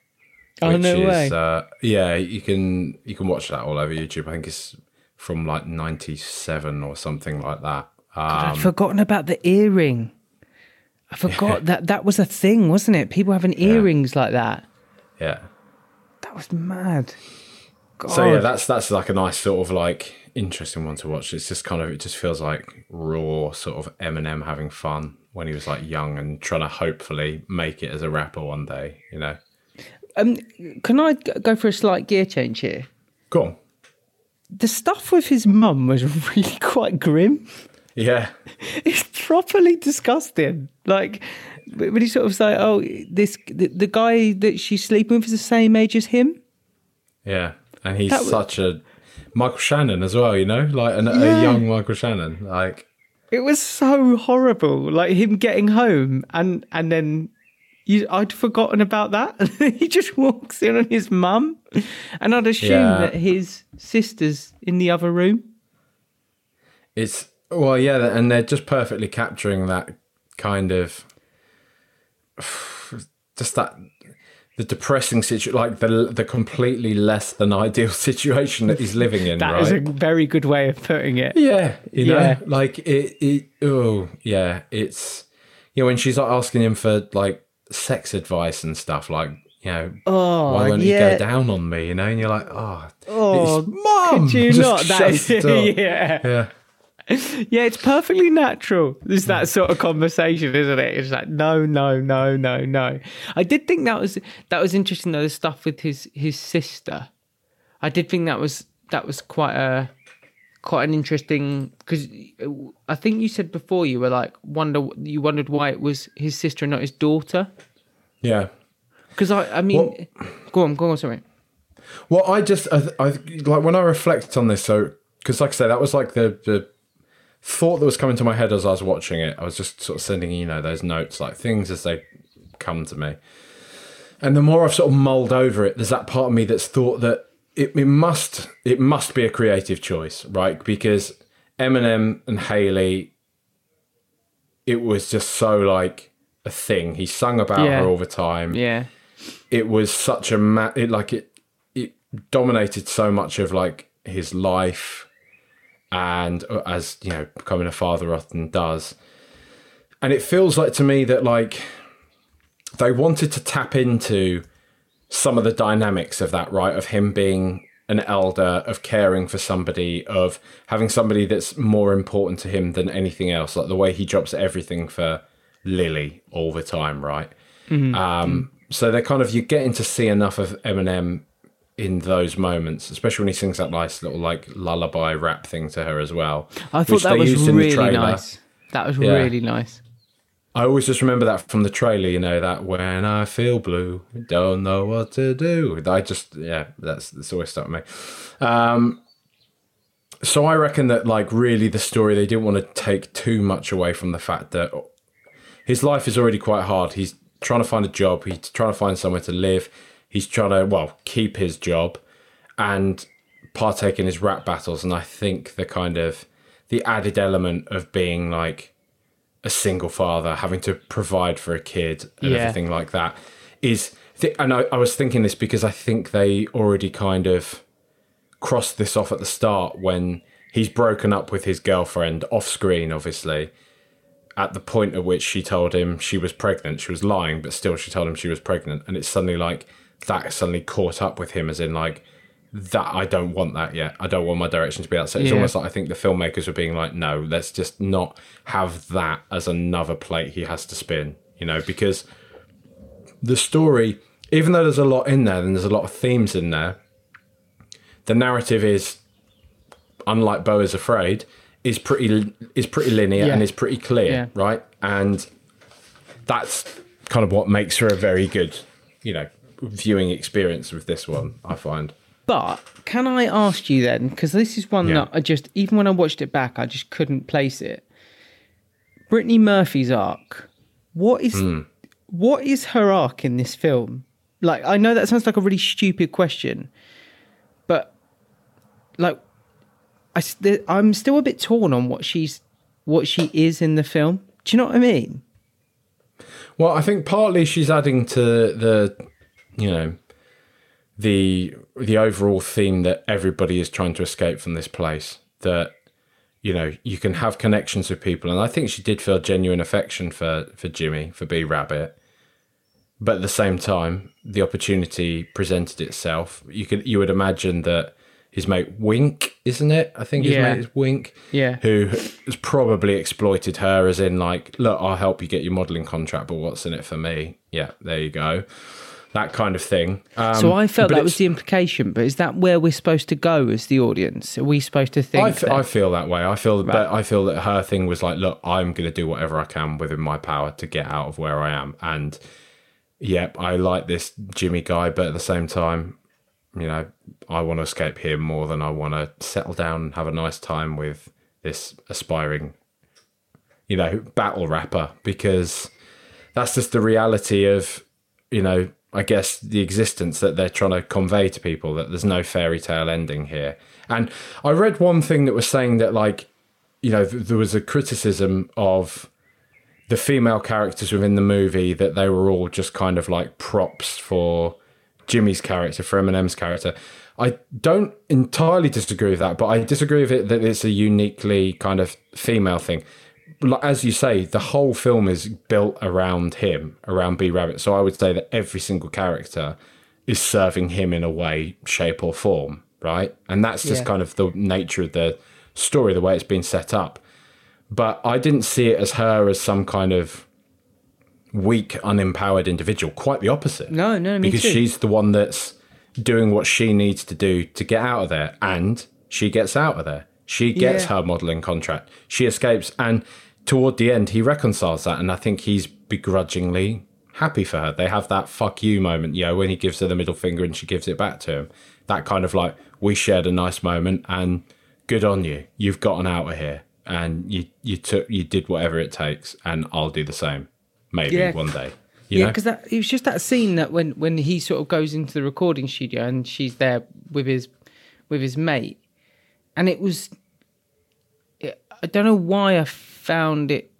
Oh, no way. Uh, yeah, you can you can watch that all over YouTube. I think it's from like 97 or something like that. I'd Um, forgotten about the earring. I forgot that that was a thing, wasn't it? People having earrings like that. yeah. That was mad. God. So yeah, that's that's like a nice sort of like interesting one to watch. It's just kind of it just feels like raw sort of Eminem having fun when he was like young and trying to hopefully make it as a rapper one day. You know, um, can I go for a slight gear change here? go on. The stuff with his mum was really quite grim. Yeah, It's properly disgusting. Like when he sort of say, "Oh, this the, the guy that she's sleeping with is the same age as him." yeah, and he's was- such a Michael Shannon as well. You know, like an, Yeah. a young Michael Shannon. Like It was so horrible. Like him getting home and and then you, I'd forgotten about that. he just walks in on his mum, and I'd assume Yeah. that his sister's in the other room. it's well, yeah, and they're just perfectly capturing that kind of just that the depressing situation, like the the completely less than ideal situation that he's living in. That right? is a very good way of putting it. Yeah, you know, Yeah. like it. it oh, yeah, it's you know when she's like asking him for like sex advice and stuff. Like you know, Oh, why won't yeah. you go down on me? You know, and you're like, oh, Oh, mum. Could you not? That shut yeah. yeah. Yeah, it's perfectly natural. There's that sort of conversation, isn't it? It's like no, no, no, no, no. I did think that was that was interesting though. The stuff with his his sister, I did think that was that was quite a quite an interesting because uh, I think you said before you were like wonder you wondered why it was his sister and not his daughter. Yeah. Because I I mean, go on, go on, sorry. Well, I just, I, I like when I reflect on this. So, because like I say, that was like the the thought that was coming to my head as I was watching it. I was just sort of sending, you know, those notes, like things as they come to me. And the more I've sort of mulled over it, there's that part of me that's thought that it, it must it must be a creative choice, right? Because Eminem and Hailie, it was just so like a thing. He sung about Yeah. her all the time Yeah, it was such a ma- it like it it dominated so much of like his life and uh, as you know becoming a father often does. And it feels like to me that like they wanted to tap into some of the dynamics of that right? Of him being an elder of caring for somebody of having somebody that's more important to him than anything else. Like the way he drops everything for lily all the time right? Um, so they're kind of you're getting to see enough of Eminem in those moments, especially when he sings that nice little like lullaby rap thing to her as well. I thought that was used in the really nice. That was Yeah. really nice. I always just remember that from the trailer, you know, that when I feel blue, don't know what to do. I just, yeah, that's, that's always stuck with me. Um, so I reckon that, like, really the story, they didn't want to take too much away from the fact that his life is already quite hard. He's trying to find a job, he's trying to find somewhere to live, he's trying to, well, keep his job and partake in his rap battles. And I think the kind of, the added element of being like, a single father having to provide for a kid and Yeah. everything like that is th- and I, I was thinking this because i think they already kind of crossed this off at the start when he's broken up with his girlfriend off screen obviously at the point at which she told him she was pregnant she was lying but still she told him she was pregnant and it's suddenly like that suddenly caught up with him as in like that I don't want that yet. I don't want my direction to be that. So it's Yeah. almost like I think the filmmakers were being like, no, let's just not have that as another plate he has to spin, you know, because the story, even though there's a lot in there and there's a lot of themes in there, the narrative is, unlike Beau is Afraid, is pretty is pretty linear Yeah. and is pretty clear, Yeah. right? And that's kind of what makes for a very good, you know, viewing experience with this one. I find. But can I ask you then? Because this is one Yeah. that I just, even when I watched it back, I just couldn't place it. Brittany Murphy's arc. What is Hmm. what is her arc in this film? Like, I know that sounds like a really stupid question, but like, I I'm still a bit torn on what she's what she is in the film. Do you know what I mean? Well, I think partly she's adding to the, you know, the the overall theme that everybody is trying to escape from this place. That you know you can have connections with people, and I think she did feel genuine affection for for Jimmy for B Rabbit. But at the same time, the opportunity presented itself. You could you would imagine that his mate Wink, isn't it? I think his Yeah. mate is Wink Yeah. who has probably exploited her as in like look i'll help you get your modeling contract but what's in it for me yeah there you go that kind of thing um, So I felt that was the implication, but is that where we're supposed to go as the audience? Are we supposed to think? I, f- that- I feel that way. I feel that I feel that her thing was like, look, I'm going to do whatever I can within my power to get out of where I am. And yep, I like this Jimmy guy, but at the same time, you know, I want to escape here more than I want to settle down and have a nice time with this aspiring, you know, battle rapper because that's just the reality of, you know, I guess the existence that they're trying to convey to people that there's no fairy tale ending here. And I read one thing that was saying that, like, you know, th- there was a criticism of the female characters within the movie that they were all just kind of like props for Jimmy's character, for Eminem's character. I don't entirely disagree with that, but I disagree with it that it's a uniquely kind of female thing. Like, as you say, the whole film is built around him, around B Rabbit. So I would say that every single character is serving him in a way, shape, or form, right? And that's just Yeah. kind of the nature of the story, the way it's been set up. But I didn't see it as her as some kind of weak, unempowered individual. Quite the opposite. No, no, because too. she's the one that's doing what she needs to do to get out of there, and she gets out of there. She gets Yeah. her modelling contract. She escapes, and toward the end, he reconciles that, and I think he's begrudgingly happy for her. They have that "fuck you" moment, you know, when he gives her the middle finger and she gives it back to him. That kind of like we shared a nice moment, and good on you. You've gotten out of here, and you you took you did whatever it takes, and I'll do the same. Maybe Yeah. one day. Yeah, because that it was just that scene that when when he sort of goes into the recording studio and she's there with his with his mate, and it was. It, I don't know why I found it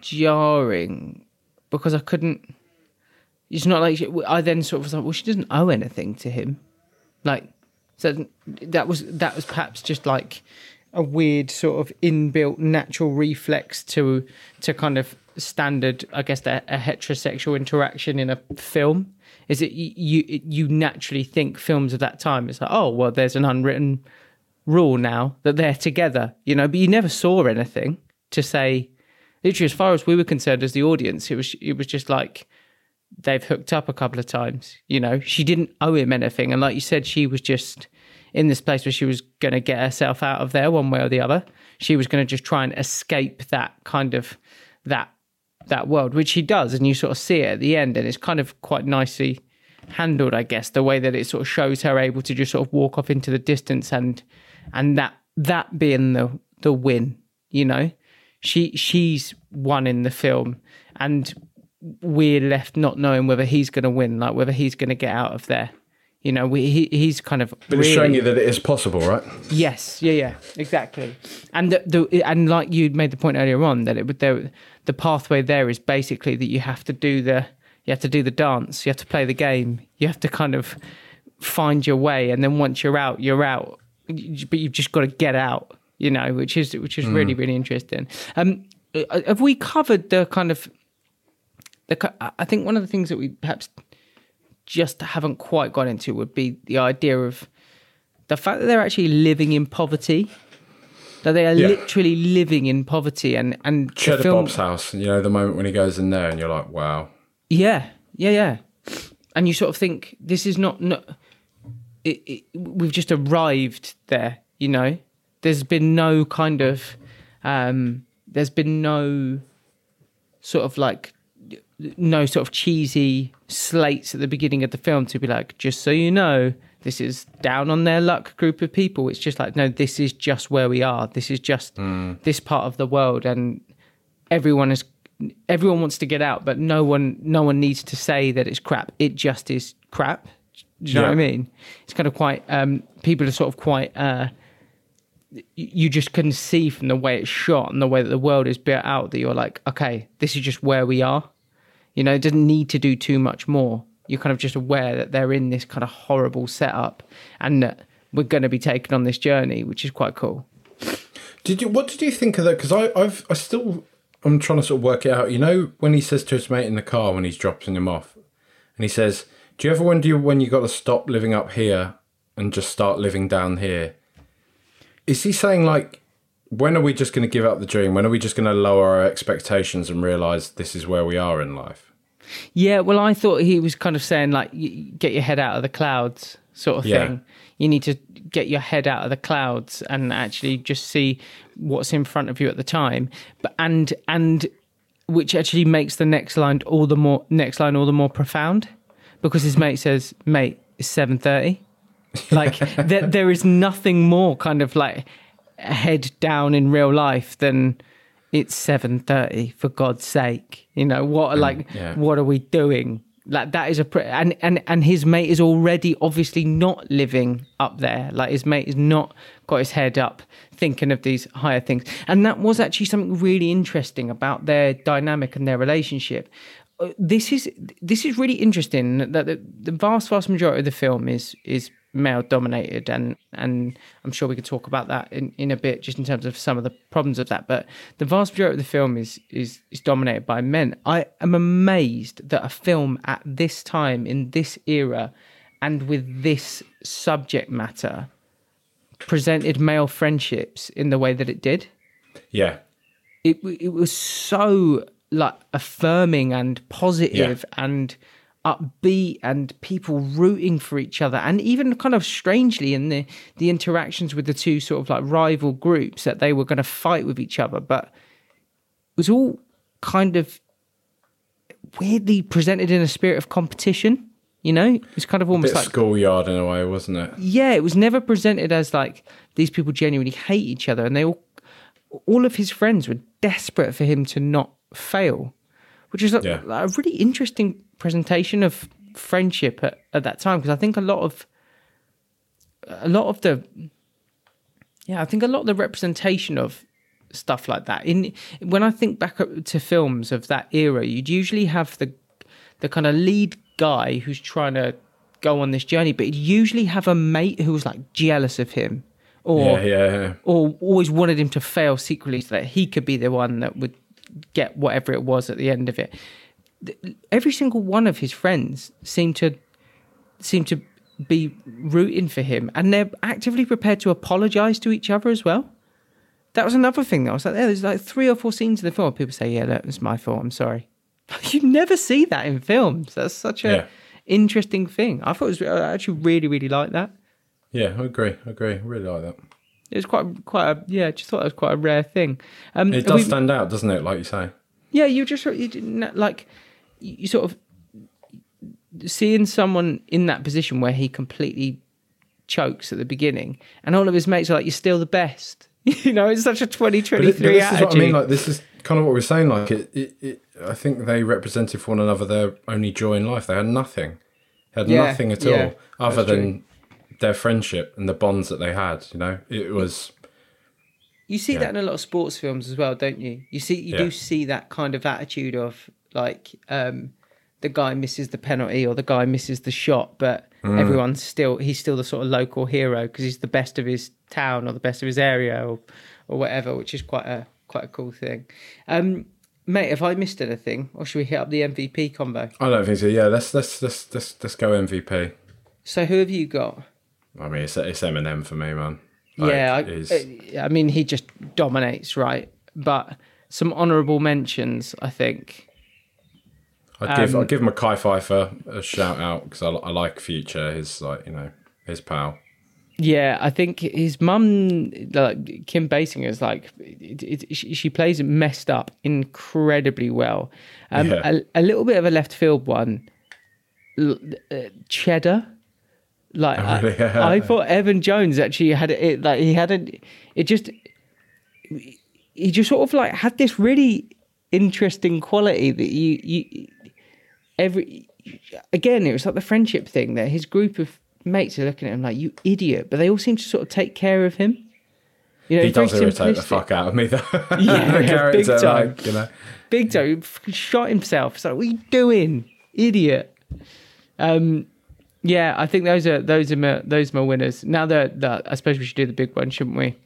jarring, because I couldn't. It's not like she, I then sort of like, well, she doesn't owe anything to him, like so that was that was perhaps just like a weird sort of inbuilt natural reflex to to kind of standard i guess a, a heterosexual interaction in a film is it you you you naturally think films of that time it's like oh well there's an unwritten rule now that they're together you know but you never saw anything to say literally as far as we were concerned as the audience it was it was just like they've hooked up a couple of times. You know, she didn't owe him anything. And like you said, she was just in this place where she was going to get herself out of there one way or the other. She was going to just try and escape that kind of that that world, which she does, and you sort of see it at the end, and it's kind of quite nicely handled, I guess, the way that it sort of shows her able to just sort of walk off into the distance and and that that being the the win, you know. She she's won in the film and we're left not knowing whether he's going to win, like whether he's going to get out of there. You know, we, he, he's kind of. But it's showing you that it is possible, right? Yes, yeah, yeah, exactly. And the, the and like you made the point earlier on that it would there the pathway there is basically that you have to do the you have to do the dance, you have to play the game, you have to kind of find your way, and then once you're out, you're out. But you've just got to get out, you know, which is which is really really interesting. Um, uh, have we covered the kind of the? I think one of the things that we perhaps just haven't quite got into would be the idea of the fact that they're actually living in poverty. That they are Yeah. literally living in poverty, and and Cheddar film, Bob's house. You know, the moment when he goes in there and you're like, wow. yeah, yeah, yeah, and you sort of think this is not not. It, it, we've just arrived there, you know. There's been no kind of, um, there's been no sort of like no sort of cheesy slates at the beginning of the film to be like, just so you know, this is down on their luck group of people. It's just like, no, this is just where we are. This is just this part of the world, and everyone is everyone wants to get out, but no one no one needs to say that it's crap. It just is crap. Do you know what I mean? It's kind of quite um, people are sort of quite. Uh, you just can see from the way it's shot and the way that the world is built out that you're like, okay, this is just where we are. You know, it doesn't need to do too much more. You're kind of just aware that they're in this kind of horrible setup and that we're going to be taken on this journey, which is quite cool. Did you? What did you think of that? Because I, I've, I still, I'm trying to sort of work it out. You know, when he says to his mate in the car when he's dropping him off, and he says, "Do you ever wonder when you've got to stop living up here and just start living down here?" Is he saying like, when are we just going to give up the dream? When are we just going to lower our expectations and realize this is where we are in life? Yeah, well, I thought he was kind of saying like, get your head out of the clouds, sort of Yeah. thing. You need to get your head out of the clouds and actually just see what's in front of you at the time. But and and which actually makes the next line all the more next line all the more profound because his mate says, "Mate, it's seven thirty. Like there, there is nothing more kind of like head down in real life than it's 7:30 for god's sake. You know what like yeah. what are we doing? Like that is a pre- and and and his mate is already obviously not living up there. Like his mate is not got his head up thinking of these higher things. And that was actually something really interesting about their dynamic and their relationship. Uh, this is this is really interesting that the, the vast vast majority of the film is is male dominated and and I'm sure we could talk about that in, in a bit just in terms of some of the problems of that. But the vast majority of the film is is is dominated by men. I am amazed that a film at this time in this era and with this subject matter presented male friendships in the way that it did. Yeah. it it was so like affirming and positive and upbeat and people rooting for each other and even kind of strangely in the the interactions with the two sort of like rival groups that they were going to fight with each other but it was all kind of weirdly presented in a spirit of competition you know it was kind of almost like schoolyard in a way, wasn't it? yeah, it was never presented as like these people genuinely hate each other, and they all, all of his friends were desperate for him to not fail, which is Yeah. a really interesting presentation of friendship at, at that time because I think a lot of a lot of the yeah, I think a lot of the representation of stuff like that in when I think back up to films of that era, you'd usually have the the kind of lead guy who's trying to go on this journey, but he'd usually have a mate who was like jealous of him or Yeah, yeah, yeah. or always wanted him to fail secretly so that he could be the one that would get whatever it was at the end of it. Every single one of his friends seemed to seem to be rooting for him, and they're actively prepared to apologize to each other as well. That was another thing that I was like, there's like three or four scenes in the film people say, "Yeah, that was my fault. I'm sorry." You never see that in films. That's such a Yeah. interesting thing. I thought it was I actually really, really like that. Yeah, I agree. I agree. I really like that. It was quite, quite a yeah. Just thought it was quite a rare thing. Um, It does we- stand out, doesn't it? Like you say. Yeah, you just you didn't like you sort of seeing someone in that position where he completely chokes at the beginning, and all of his mates are like, "You're still the best." you know, it's such a But, it- 2023 but this attitude. is what I mean. Like this is kind of what we're saying. Like it, it, it, I think they represented for one another their only joy in life. They had nothing, had Yeah, nothing at yeah, all other than their friendship and the bonds that they had. You know, it was You see Yeah. that in a lot of sports films as well, don't you? You see, you do see that kind of attitude of like um, the guy misses the penalty or the guy misses the shot, but Mm. everyone's still he's still the sort of local hero because he's the best of his town or the best of his area or or whatever, which is quite a quite a cool thing. Um, mate, have I missed anything, or should we hit up the MVP combo? I don't think so. Yeah, let's let's let's let's, let's go MVP. So who have you got? I mean, it's it's Eminem for me, man. Like, yeah, I, I mean he just dominates, right? But some honourable mentions, I think. I'd give um, I'd give Mekhi Phifer a shout out because I, I like Future. His like you know his pal. Yeah, I think his mum, like Kim Basinger, is like it, it, she, she plays it messed up incredibly well. Um, Yeah. a, a little bit of a left field one, L- uh, Cheddar. Like Oh, really? I, I thought Evan Jones actually had it. Like he had a, it just he just sort of like had this really interesting quality that you you every again it was like the friendship thing that his group of mates are looking at him like you idiot. But they all seem to sort of take care of him. You know He does irritate the fuck out of me though. Yeah, the big time. like, you know. big time. He shot himself. It's like what are you doing? Idiot. Um yeah i think those are those are my, those are my winners. Now that that i suppose we should do the big one shouldn't we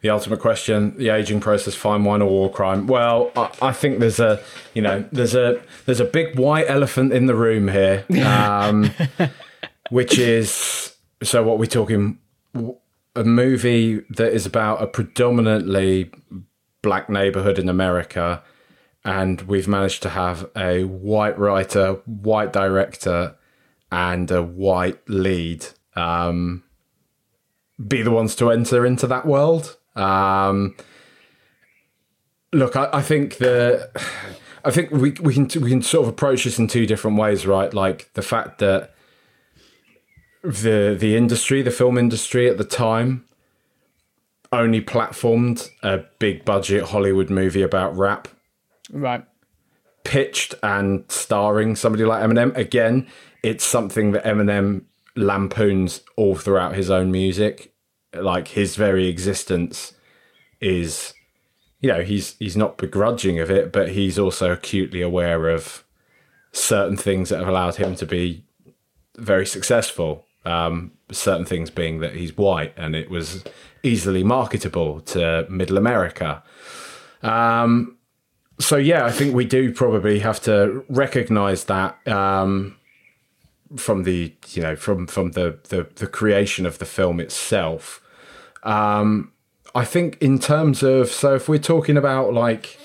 The ultimate question: the aging process, fine wine or war crime? Well, I, I think there's a, you know, there's a there's a big white elephant in the room here, um, which is so. What we're talking, a movie that is about a predominantly black neighborhood in America, and we've managed to have a white writer, white director, and a white lead. Um, be the ones to enter into that world. Um, look, I, I think the, I think we we can we can sort of approach this in two different ways, right? Like the fact that the the industry, the film industry at the time, only platformed a big budget Hollywood movie about rap right pitched and starring somebody like Eminem. Again, it's something that Eminem lampoons all throughout his own music. Like his very existence is, you know, he's he's not begrudging of it, but he's also acutely aware of certain things that have allowed him to be very successful. Um, certain things being that he's white and it was easily marketable to Middle America. Um, so yeah, I think we do probably have to recognise that um, from the you know from from the, the the creation of the film itself. Um, I think in terms of so if we're talking about like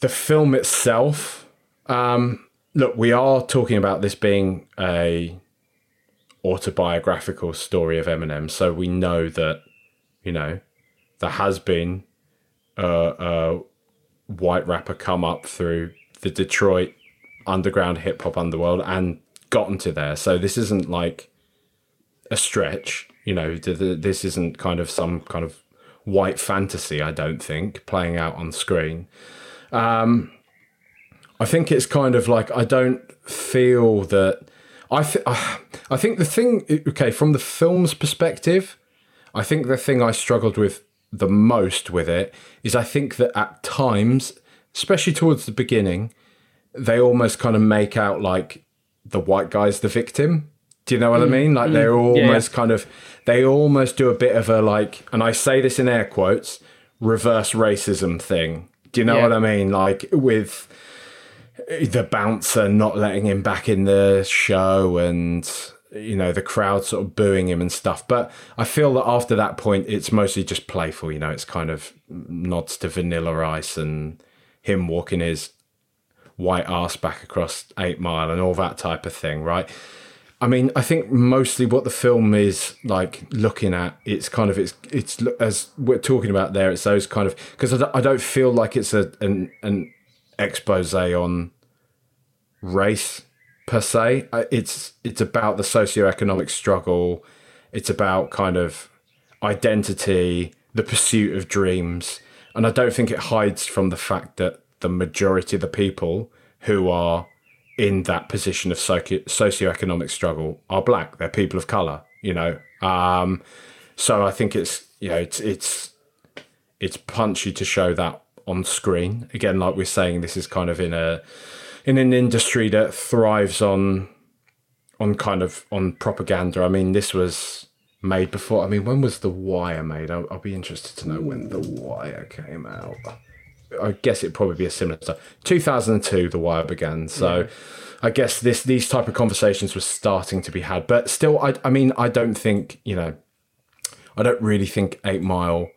the film itself, um, look, we are talking about this being a autobiographical story of Eminem, so we know that you know there has been a, a white rapper come up through the Detroit underground hip hop underworld and gotten to there. So this isn't like a stretch, you know. This isn't kind of some kind of white fantasy. I don't think playing out on screen. Um, I think it's kind of like I don't feel that. I th- I think the thing. Okay, from the film's perspective, I think the thing I struggled with the most with it is I think that at times, especially towards the beginning, they almost kind of make out like the white guy's the victim. Do you know what mm, I mean? Like mm, they're almost yeah. kind of they almost do a bit of a like and I say this in air quotes, reverse racism thing. Do you know yeah. what I mean? Like with the bouncer not letting him back in the show and you know the crowd sort of booing him and stuff but i feel that after that point it's mostly just playful you know it's kind of nods to vanilla ice and him walking his white ass back across eight mile and all that type of thing right i mean i think mostly what the film is like looking at it's kind of it's it's as we're talking about there it's those kind of because I don't feel like it's a an, an expose on race per se. It's it's about the socioeconomic struggle. It's about kind of identity, the pursuit of dreams, and I don't think it hides from the fact that the majority of the people who are in that position of socio- socioeconomic struggle are black. They're people of color. You know, um, so I think it's you know it's it's it's punchy to show that on screen. Again, like we're saying, this is kind of in a in an industry that thrives on on kind of on propaganda. I mean, this was made before. I mean, when was The Wire made? I'll, I'll be interested to know when The Wire came out. I guess it'd probably be a similar stuff. 2002, The Wire began. So yeah. I guess this these type of conversations were starting to be had. But still, I, I mean, I don't think, you know, I don't really think Eight Mile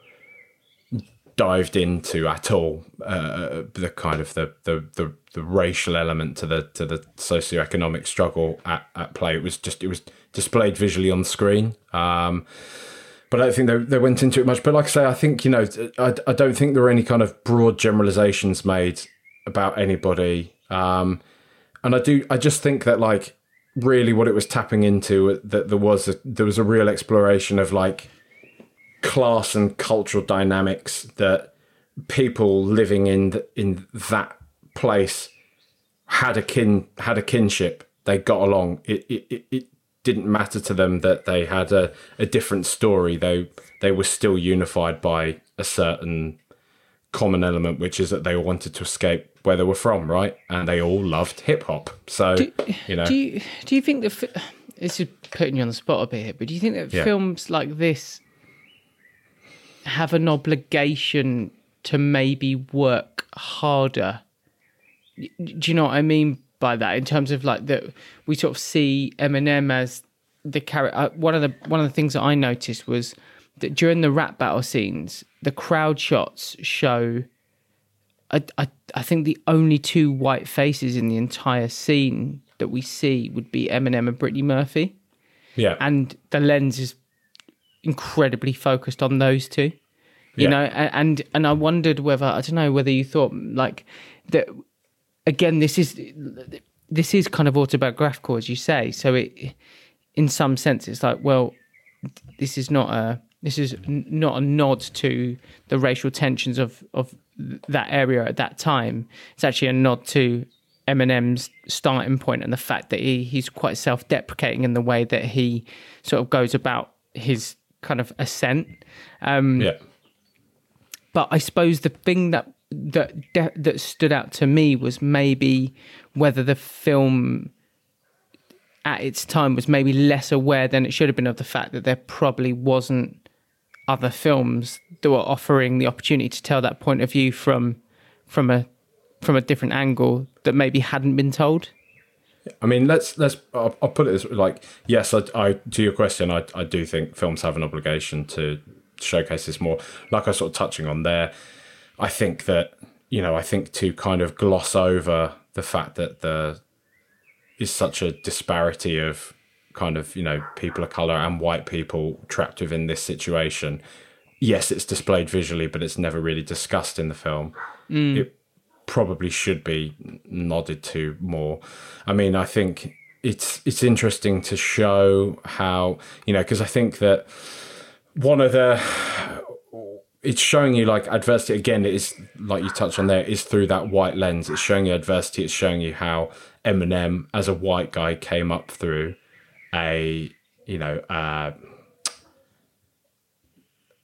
dived into at all uh, the kind of the, the, the the racial element to the to the socioeconomic struggle at, at play. It was just it was displayed visually on screen. Um, but I don't think they, they went into it much. But like I say, I think you know I, I don't think there were any kind of broad generalizations made about anybody. Um, and I do I just think that like really what it was tapping into that there was a, there was a real exploration of like class and cultural dynamics that people living in the, in that place had a kin had a kinship. They got along. It it, it didn't matter to them that they had a, a different story. They they were still unified by a certain common element, which is that they all wanted to escape where they were from, right? And they all loved hip hop. So do, you know, do you do you think that this is putting you on the spot a bit here, but do you think that yeah. films like this have an obligation to maybe work harder do you know what I mean by that? In terms of like that, we sort of see Eminem as the character. Uh, one of the one of the things that I noticed was that during the rap battle scenes, the crowd shots show. I, I, I think the only two white faces in the entire scene that we see would be Eminem and Brittany Murphy. Yeah. And the lens is incredibly focused on those two. You yeah. know, and and I wondered whether I don't know whether you thought like that again, this is this is kind of autobiographical, as you say. So it, in some sense, it's like, well, this is not a this is not a nod to the racial tensions of of that area at that time. It's actually a nod to Eminem's starting point and the fact that he he's quite self deprecating in the way that he sort of goes about his kind of ascent. Um, yeah. But I suppose the thing that that that stood out to me was maybe whether the film at its time was maybe less aware than it should have been of the fact that there probably wasn't other films that were offering the opportunity to tell that point of view from from a from a different angle that maybe hadn't been told. I mean, let's let's. I'll, I'll put it as like yes. I, I to your question, I I do think films have an obligation to showcase this more. Like I sort of touching on there, I think that you know I think to kind of gloss over the fact that there is such a disparity of kind of you know people of color and white people trapped within this situation. Yes, it's displayed visually, but it's never really discussed in the film. Mm. It probably should be nodded to more. I mean, I think it's it's interesting to show how you know because I think that one of the it's showing you like adversity again it is like you touched on there is through that white lens. It's showing you adversity it's showing you how eminem as a white guy came up through a you know uh,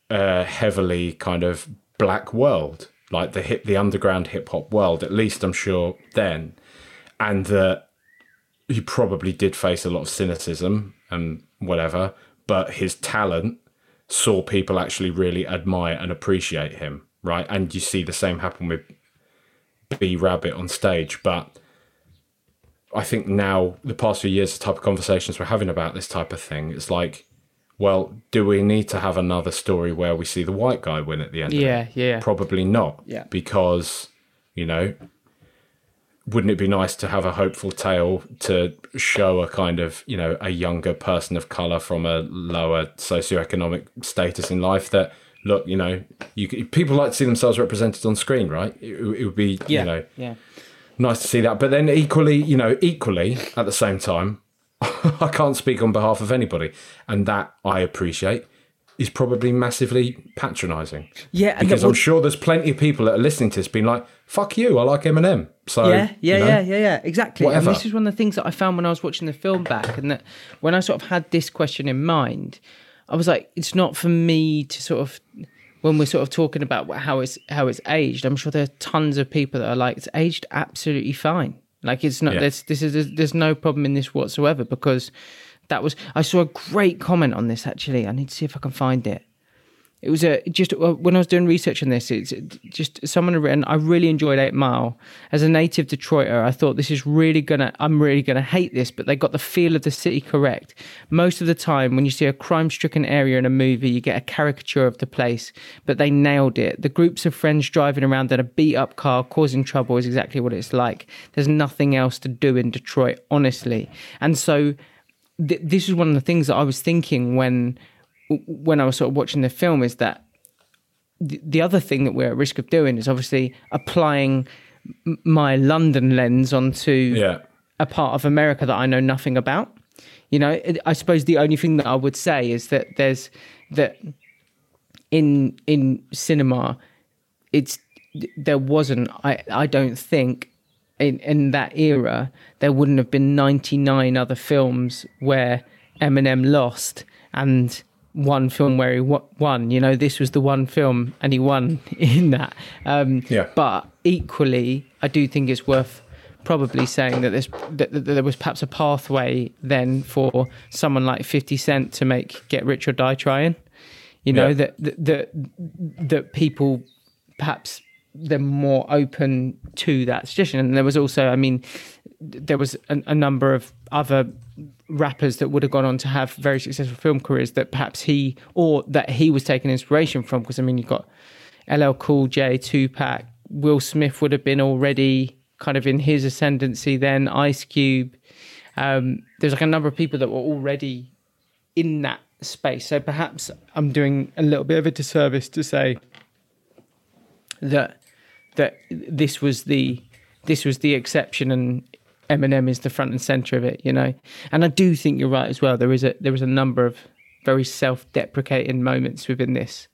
a heavily kind of black world like the hip the underground hip hop world at least i'm sure then. And that he probably did face a lot of cynicism and whatever but his talent saw people actually really admire and appreciate him, right? And you see the same happen with B Rabbit on stage. But I think now, the past few years, the type of conversations we're having about this type of thing, it's like, well, do we need to have another story where we see the white guy win at the end? Yeah, yeah. Probably not. Yeah. Because, you know, wouldn't it be nice to have a hopeful tale to show a kind of you know a younger person of color from a lower socioeconomic status in life that look you know you people like to see themselves represented on screen right? It, it would be Yeah, you know yeah. nice to see that. But then equally you know equally at the same time i can't speak on behalf of anybody. And that i appreciate is probably massively patronizing Yeah, because i'm sure there's plenty of people that are listening to this being like fuck you i like eminem so yeah, yeah, you know, yeah, yeah, yeah, exactly. whatever. And this is one of the things that I found when I was watching the film back, and that when I sort of had this question in mind, I was like, it's not for me to sort of when we're sort of talking about how it's how it's aged. I'm sure there are tons of people that are like, it's aged absolutely fine. Like it's not. Yeah. There's this is there's, there's no problem in this whatsoever because that was. I saw a great comment on this actually. I need to see if I can find it. It was a just when I was doing research on this. It's just someone had written. I really enjoyed Eight Mile. As a native Detroiter, I thought this is really gonna. I'm really gonna hate this, but they got the feel of the city correct. Most of the time, when you see a crime-stricken area in a movie, you get a caricature of the place, but they nailed it. The groups of friends driving around in a beat-up car, causing trouble, is exactly what it's like. There's nothing else to do in Detroit, honestly, and so th- this is one of the things that I was thinking when when I was sort of watching the film is that the, the other thing that we're at risk of doing is obviously applying m- my London lens onto yeah a part of America that I know nothing about. You know, I suppose the only thing that I would say is that there's that in in cinema, it's there wasn't. I I don't think in in that era there wouldn't have been 99 other films where Eminem lost and one film where he won. You know, this was the one film and he won in that. Um, Yeah. But equally, I do think it's worth probably saying that there's that, that there was perhaps a pathway then for someone like 50 Cent to make Get Rich or Die Trying. You know Yeah. that that that, that people perhaps they're more open to that suggestion. And there was also, I mean, there was a, a number of other rappers that would have gone on to have very successful film careers that perhaps he or that he was taking inspiration from. Because I mean, you've got LL Cool J, Tupac, Will Smith would have been already kind of in his ascendancy then. Ice Cube. Um, there's like a number of people that were already in that space. So perhaps I'm doing a little bit of a disservice to say that that this was the this was the exception and Eminem is the front and center of it, you know. And I do think you're right as well. There is a there is a number of very self-deprecating moments within this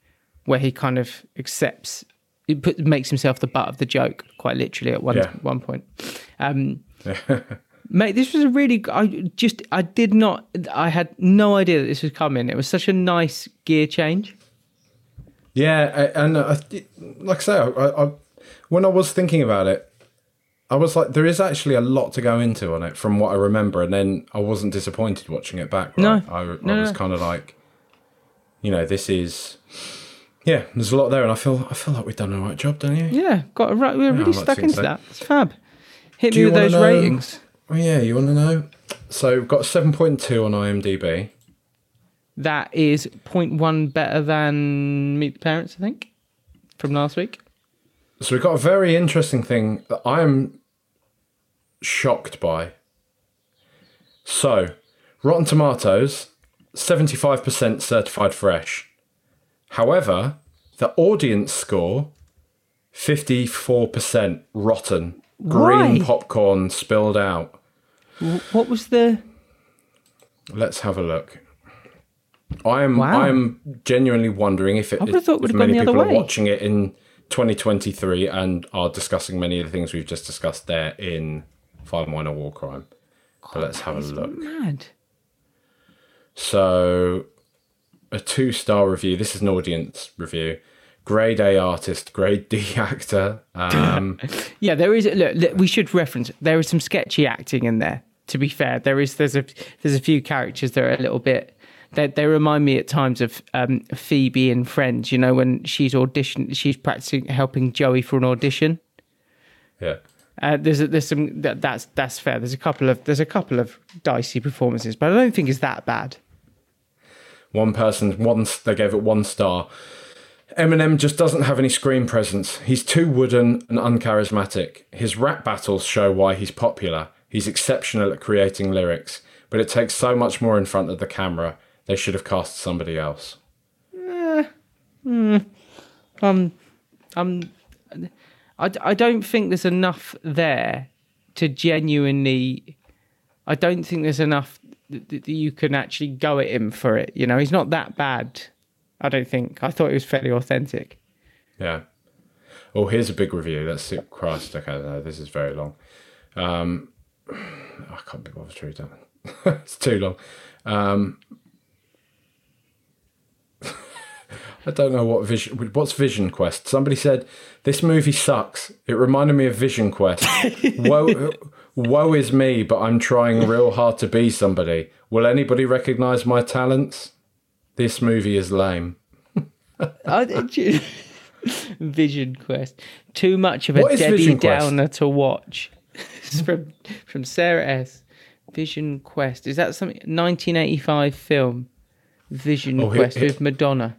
where he kind of accepts he put, makes himself the butt of the joke quite literally at one Yeah. one point. Um, Mate, this was a really. I just. I did not. I had no idea that this was coming. It was such a nice gear change. Yeah, and I, like I say, I, I, when I was thinking about it, I was like, there is actually a lot to go into on it from what I remember, and then I wasn't disappointed watching it back. Right? No. I, I No, was no. kind of like, you know, this is, yeah, there's a lot there, and I feel I feel like we've done a right job, don't you? Yeah, got a right. We're really I'd like stuck into so. that. It's fab. Hit Do me with those know- ratings. Oh yeah, you want to know? So we've got seven point two on IMDb. That is 0.1 better than Meet the Parents, I think, from last week. So we've got a very interesting thing that I am shocked by. So, Rotten Tomatoes, 75% certified fresh. However, the audience score, 54% rotten. Green Why? popcorn spilled out. What was the? Let's have a look. I am Wow. I am genuinely wondering if it I would've thought it if would've many gone the people other are way. watching it in 2023 and are discussing many of the things we've just discussed there in Five Minor War Crime. But let's have a look. Mad. So, a two star review. This is an audience review. Grade A artist, grade D actor. Um, Yeah, there is. Look, look, we should reference. There is some sketchy acting in there. To be fair, there is. There's a. There's a few characters that are a little bit. They, they remind me at times of um, Phoebe in Friends. You know, when she's audition, she's practicing helping Joey for an audition. yeah. Uh, there's a, there's some that, that's that's fair. There's a couple of there's a couple of dicey performances, but I don't think it's that bad. One person, one they gave it one star. Eminem just doesn't have any screen presence. He's too wooden and uncharismatic. His rap battles show why he's popular. He's exceptional at creating lyrics, but it takes so much more in front of the camera. They should have cast somebody else. Um, um, I, I don't think there's enough there to genuinely. I don't think there's enough that, that you can actually go at him for it. You know, he's not that bad. I don't think. I thought he was fairly authentic. Yeah. Oh, here's a big review. Let's see. Christ. Okay, no, this is very long. Um, I can't be bothered to read that. it's too long. Um, I don't know what vision. What's Vision Quest? Somebody said this movie sucks. It reminded me of Vision Quest. woe, woe is me, but I'm trying real hard to be somebody. Will anybody recognize my talents? This movie is lame. I, Vision Quest. Too much of a Debbie Downer to watch. It's from from Sarah S. Vision Quest. Is that something? 1985 film. Vision Oh, Quest with Madonna.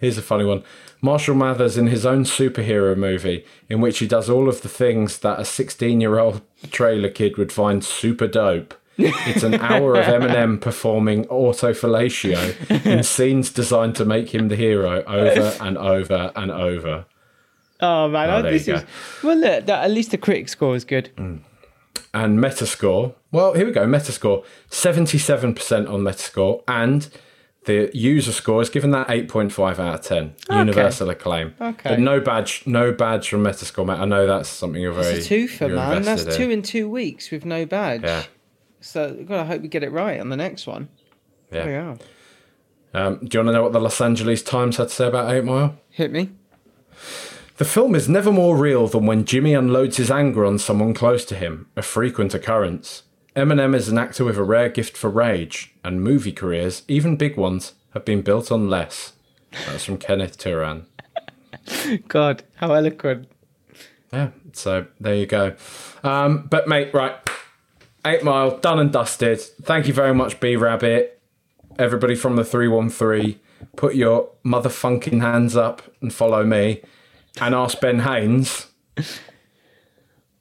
Here's a funny one. Marshall Mathers in his own superhero movie, in which he does all of the things that a 16 year old trailer kid would find super dope. It's an hour of Eminem performing autofellatio in scenes designed to make him the hero over and over and over. Oh man, Oh, this is well. Look, that, at least the critic score is good. Mm. And Metascore, well, here we go. Metascore, 77% on Metascore. And the user score is given that 8.5 out of 10. Universal acclaim. Okay. But no badge, no badge from Metascore, mate. I know that's something you're very. It's a twofer, man. That's invested two in. in two weeks with no badge. Yeah. So God, I hope we get it right on the next one. Yeah. Are. Um, do you want to know what the Los Angeles Times had to say about 8 Mile? Hit me. The film is never more real than when Jimmy unloads his anger on someone close to him, a frequent occurrence. Eminem is an actor with a rare gift for rage, and movie careers, even big ones, have been built on less. That's from Kenneth Turan. God, how eloquent. Yeah, so there you go. Um, but mate, right, Eight Mile done and dusted. Thank you very much, B Rabbit. Everybody from the three one three, put your motherfunking hands up and follow me, and ask Ben Haynes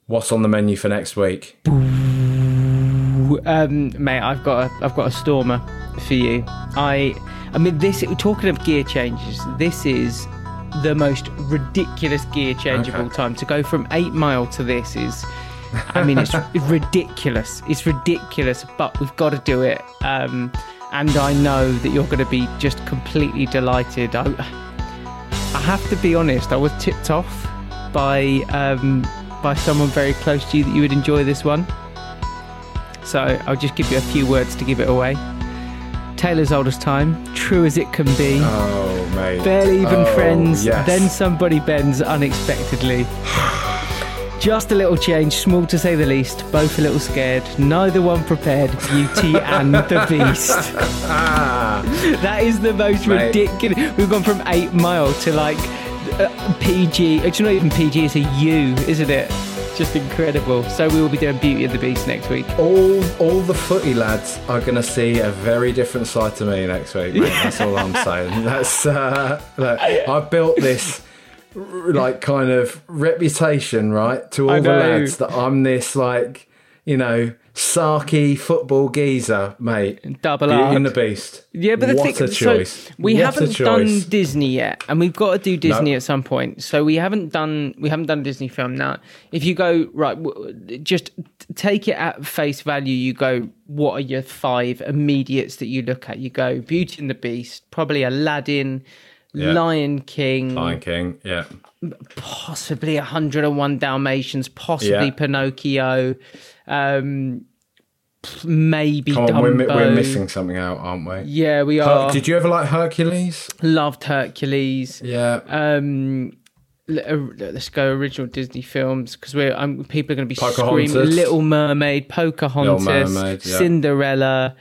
what's on the menu for next week. Um, mate, I've got a, I've got a stormer for you. I, I mean, this. Talking of gear changes, this is the most ridiculous gear change of all time. To go from eight mile to this is, I mean, it's ridiculous. It's ridiculous, but we've got to do it. Um, and I know that you're going to be just completely delighted. I, I have to be honest. I was tipped off by um, by someone very close to you that you would enjoy this one. So I'll just give you a few words to give it away. Tale as old as time, true as it can be. Oh mate, Barely even Oh, friends. yes. Then somebody bends unexpectedly. Just a little change, small to say the least. Both a little scared, neither one prepared. Beauty and the Beast. That is the most Mate. ridiculous. We've gone from eight mile to like uh, PG. It's not even PG. It's a U, isn't it? Just incredible. So we will be doing Beauty and the Beast next week. all all the footy lads are going to see a very different side to me next week. Mate. That's all I'm saying. That's uh, look, I've built this like kind of reputation, right, to all the lads that I'm this like you know sarky football geezer, mate. Double Beauty R. and the Beast. Yeah, but the what thing, a choice. so we What haven't done. Disney yet, and we've got to do Disney No. at some point. So we haven't done we haven't done a Disney film now. If you go right, just take it at face value. You go, what are your five immediates that you look at? You go Beauty and the Beast, probably Aladdin, Yeah. Lion King, Lion King. Yeah. Possibly 101 Dalmatians, possibly Yeah. Pinocchio, um, maybe Come on, Dumbo. we're, we're missing something out, aren't we? Yeah, we Her- are. Did you ever like Hercules? Loved Hercules. Yeah. Um, let's go original Disney films because we're um, people are going to be screaming. Little Mermaid, Pocahontas, Mermaid, yeah. Cinderella.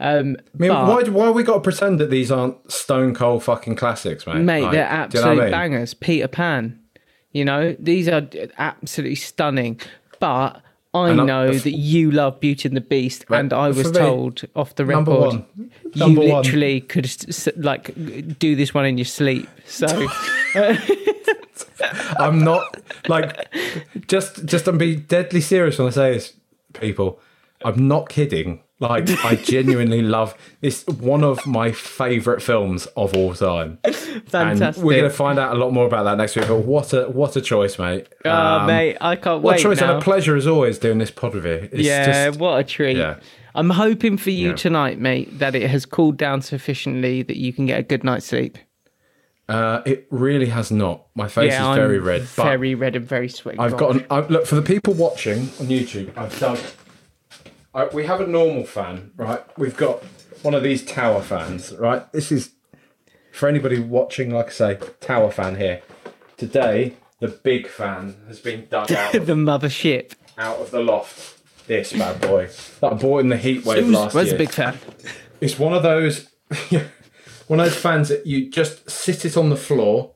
Um, I mean, but, why, why have we got to pretend that these aren't stone cold fucking classics, mate? mate, Like, they're do you know absolute I mean? bangers. Peter Pan. You know, these are absolutely stunning. But I And know that you love Beauty and the Beast, Right, and I was me, told off the record, one. you Number one. literally could like do this one in your sleep. So. I'm not like just just to be deadly serious when I say this, people. I'm not kidding. Like I genuinely love this one of my favourite films of all time. Fantastic. And we're gonna find out a lot more about that next week. But what a what a choice, mate. Oh, Um, mate, I can't What wait a choice now. and a pleasure as always doing this pod with you. It's yeah, just, what a treat. yeah. I'm hoping for you Yeah. tonight, mate, that it has cooled down sufficiently that you can get a good night's sleep. Uh, it really has not. My face yeah, is I'm very red. But very red and very sweaty. I've got an I, look for the people watching on YouTube. I've done. I, we have a normal fan, right? We've got one of these tower fans, right? This is for anybody watching. Like I say, tower fan here. Today, the big fan has been dug out the mothership. out of the loft. This bad boy that I bought in the heat wave last Where's year. Where's the big fan? It's one of those, one of those fans that you just sit it on the floor,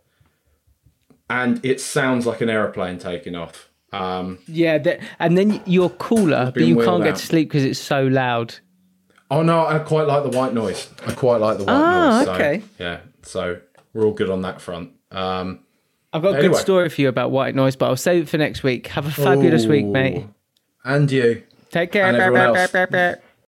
and it sounds like an aeroplane taking off. Um, Yeah, that, and then you're cooler, but you can't get out. to sleep because it's so loud. oh no, I quite like the white noise. I quite like the white Ah, noise. so, okay. Yeah, so we're all good on that front. Um, I've got a Anyway. good story for you about white noise, but I'll save it for next week. Have a fabulous week, mate. And you. Take care. And everyone else.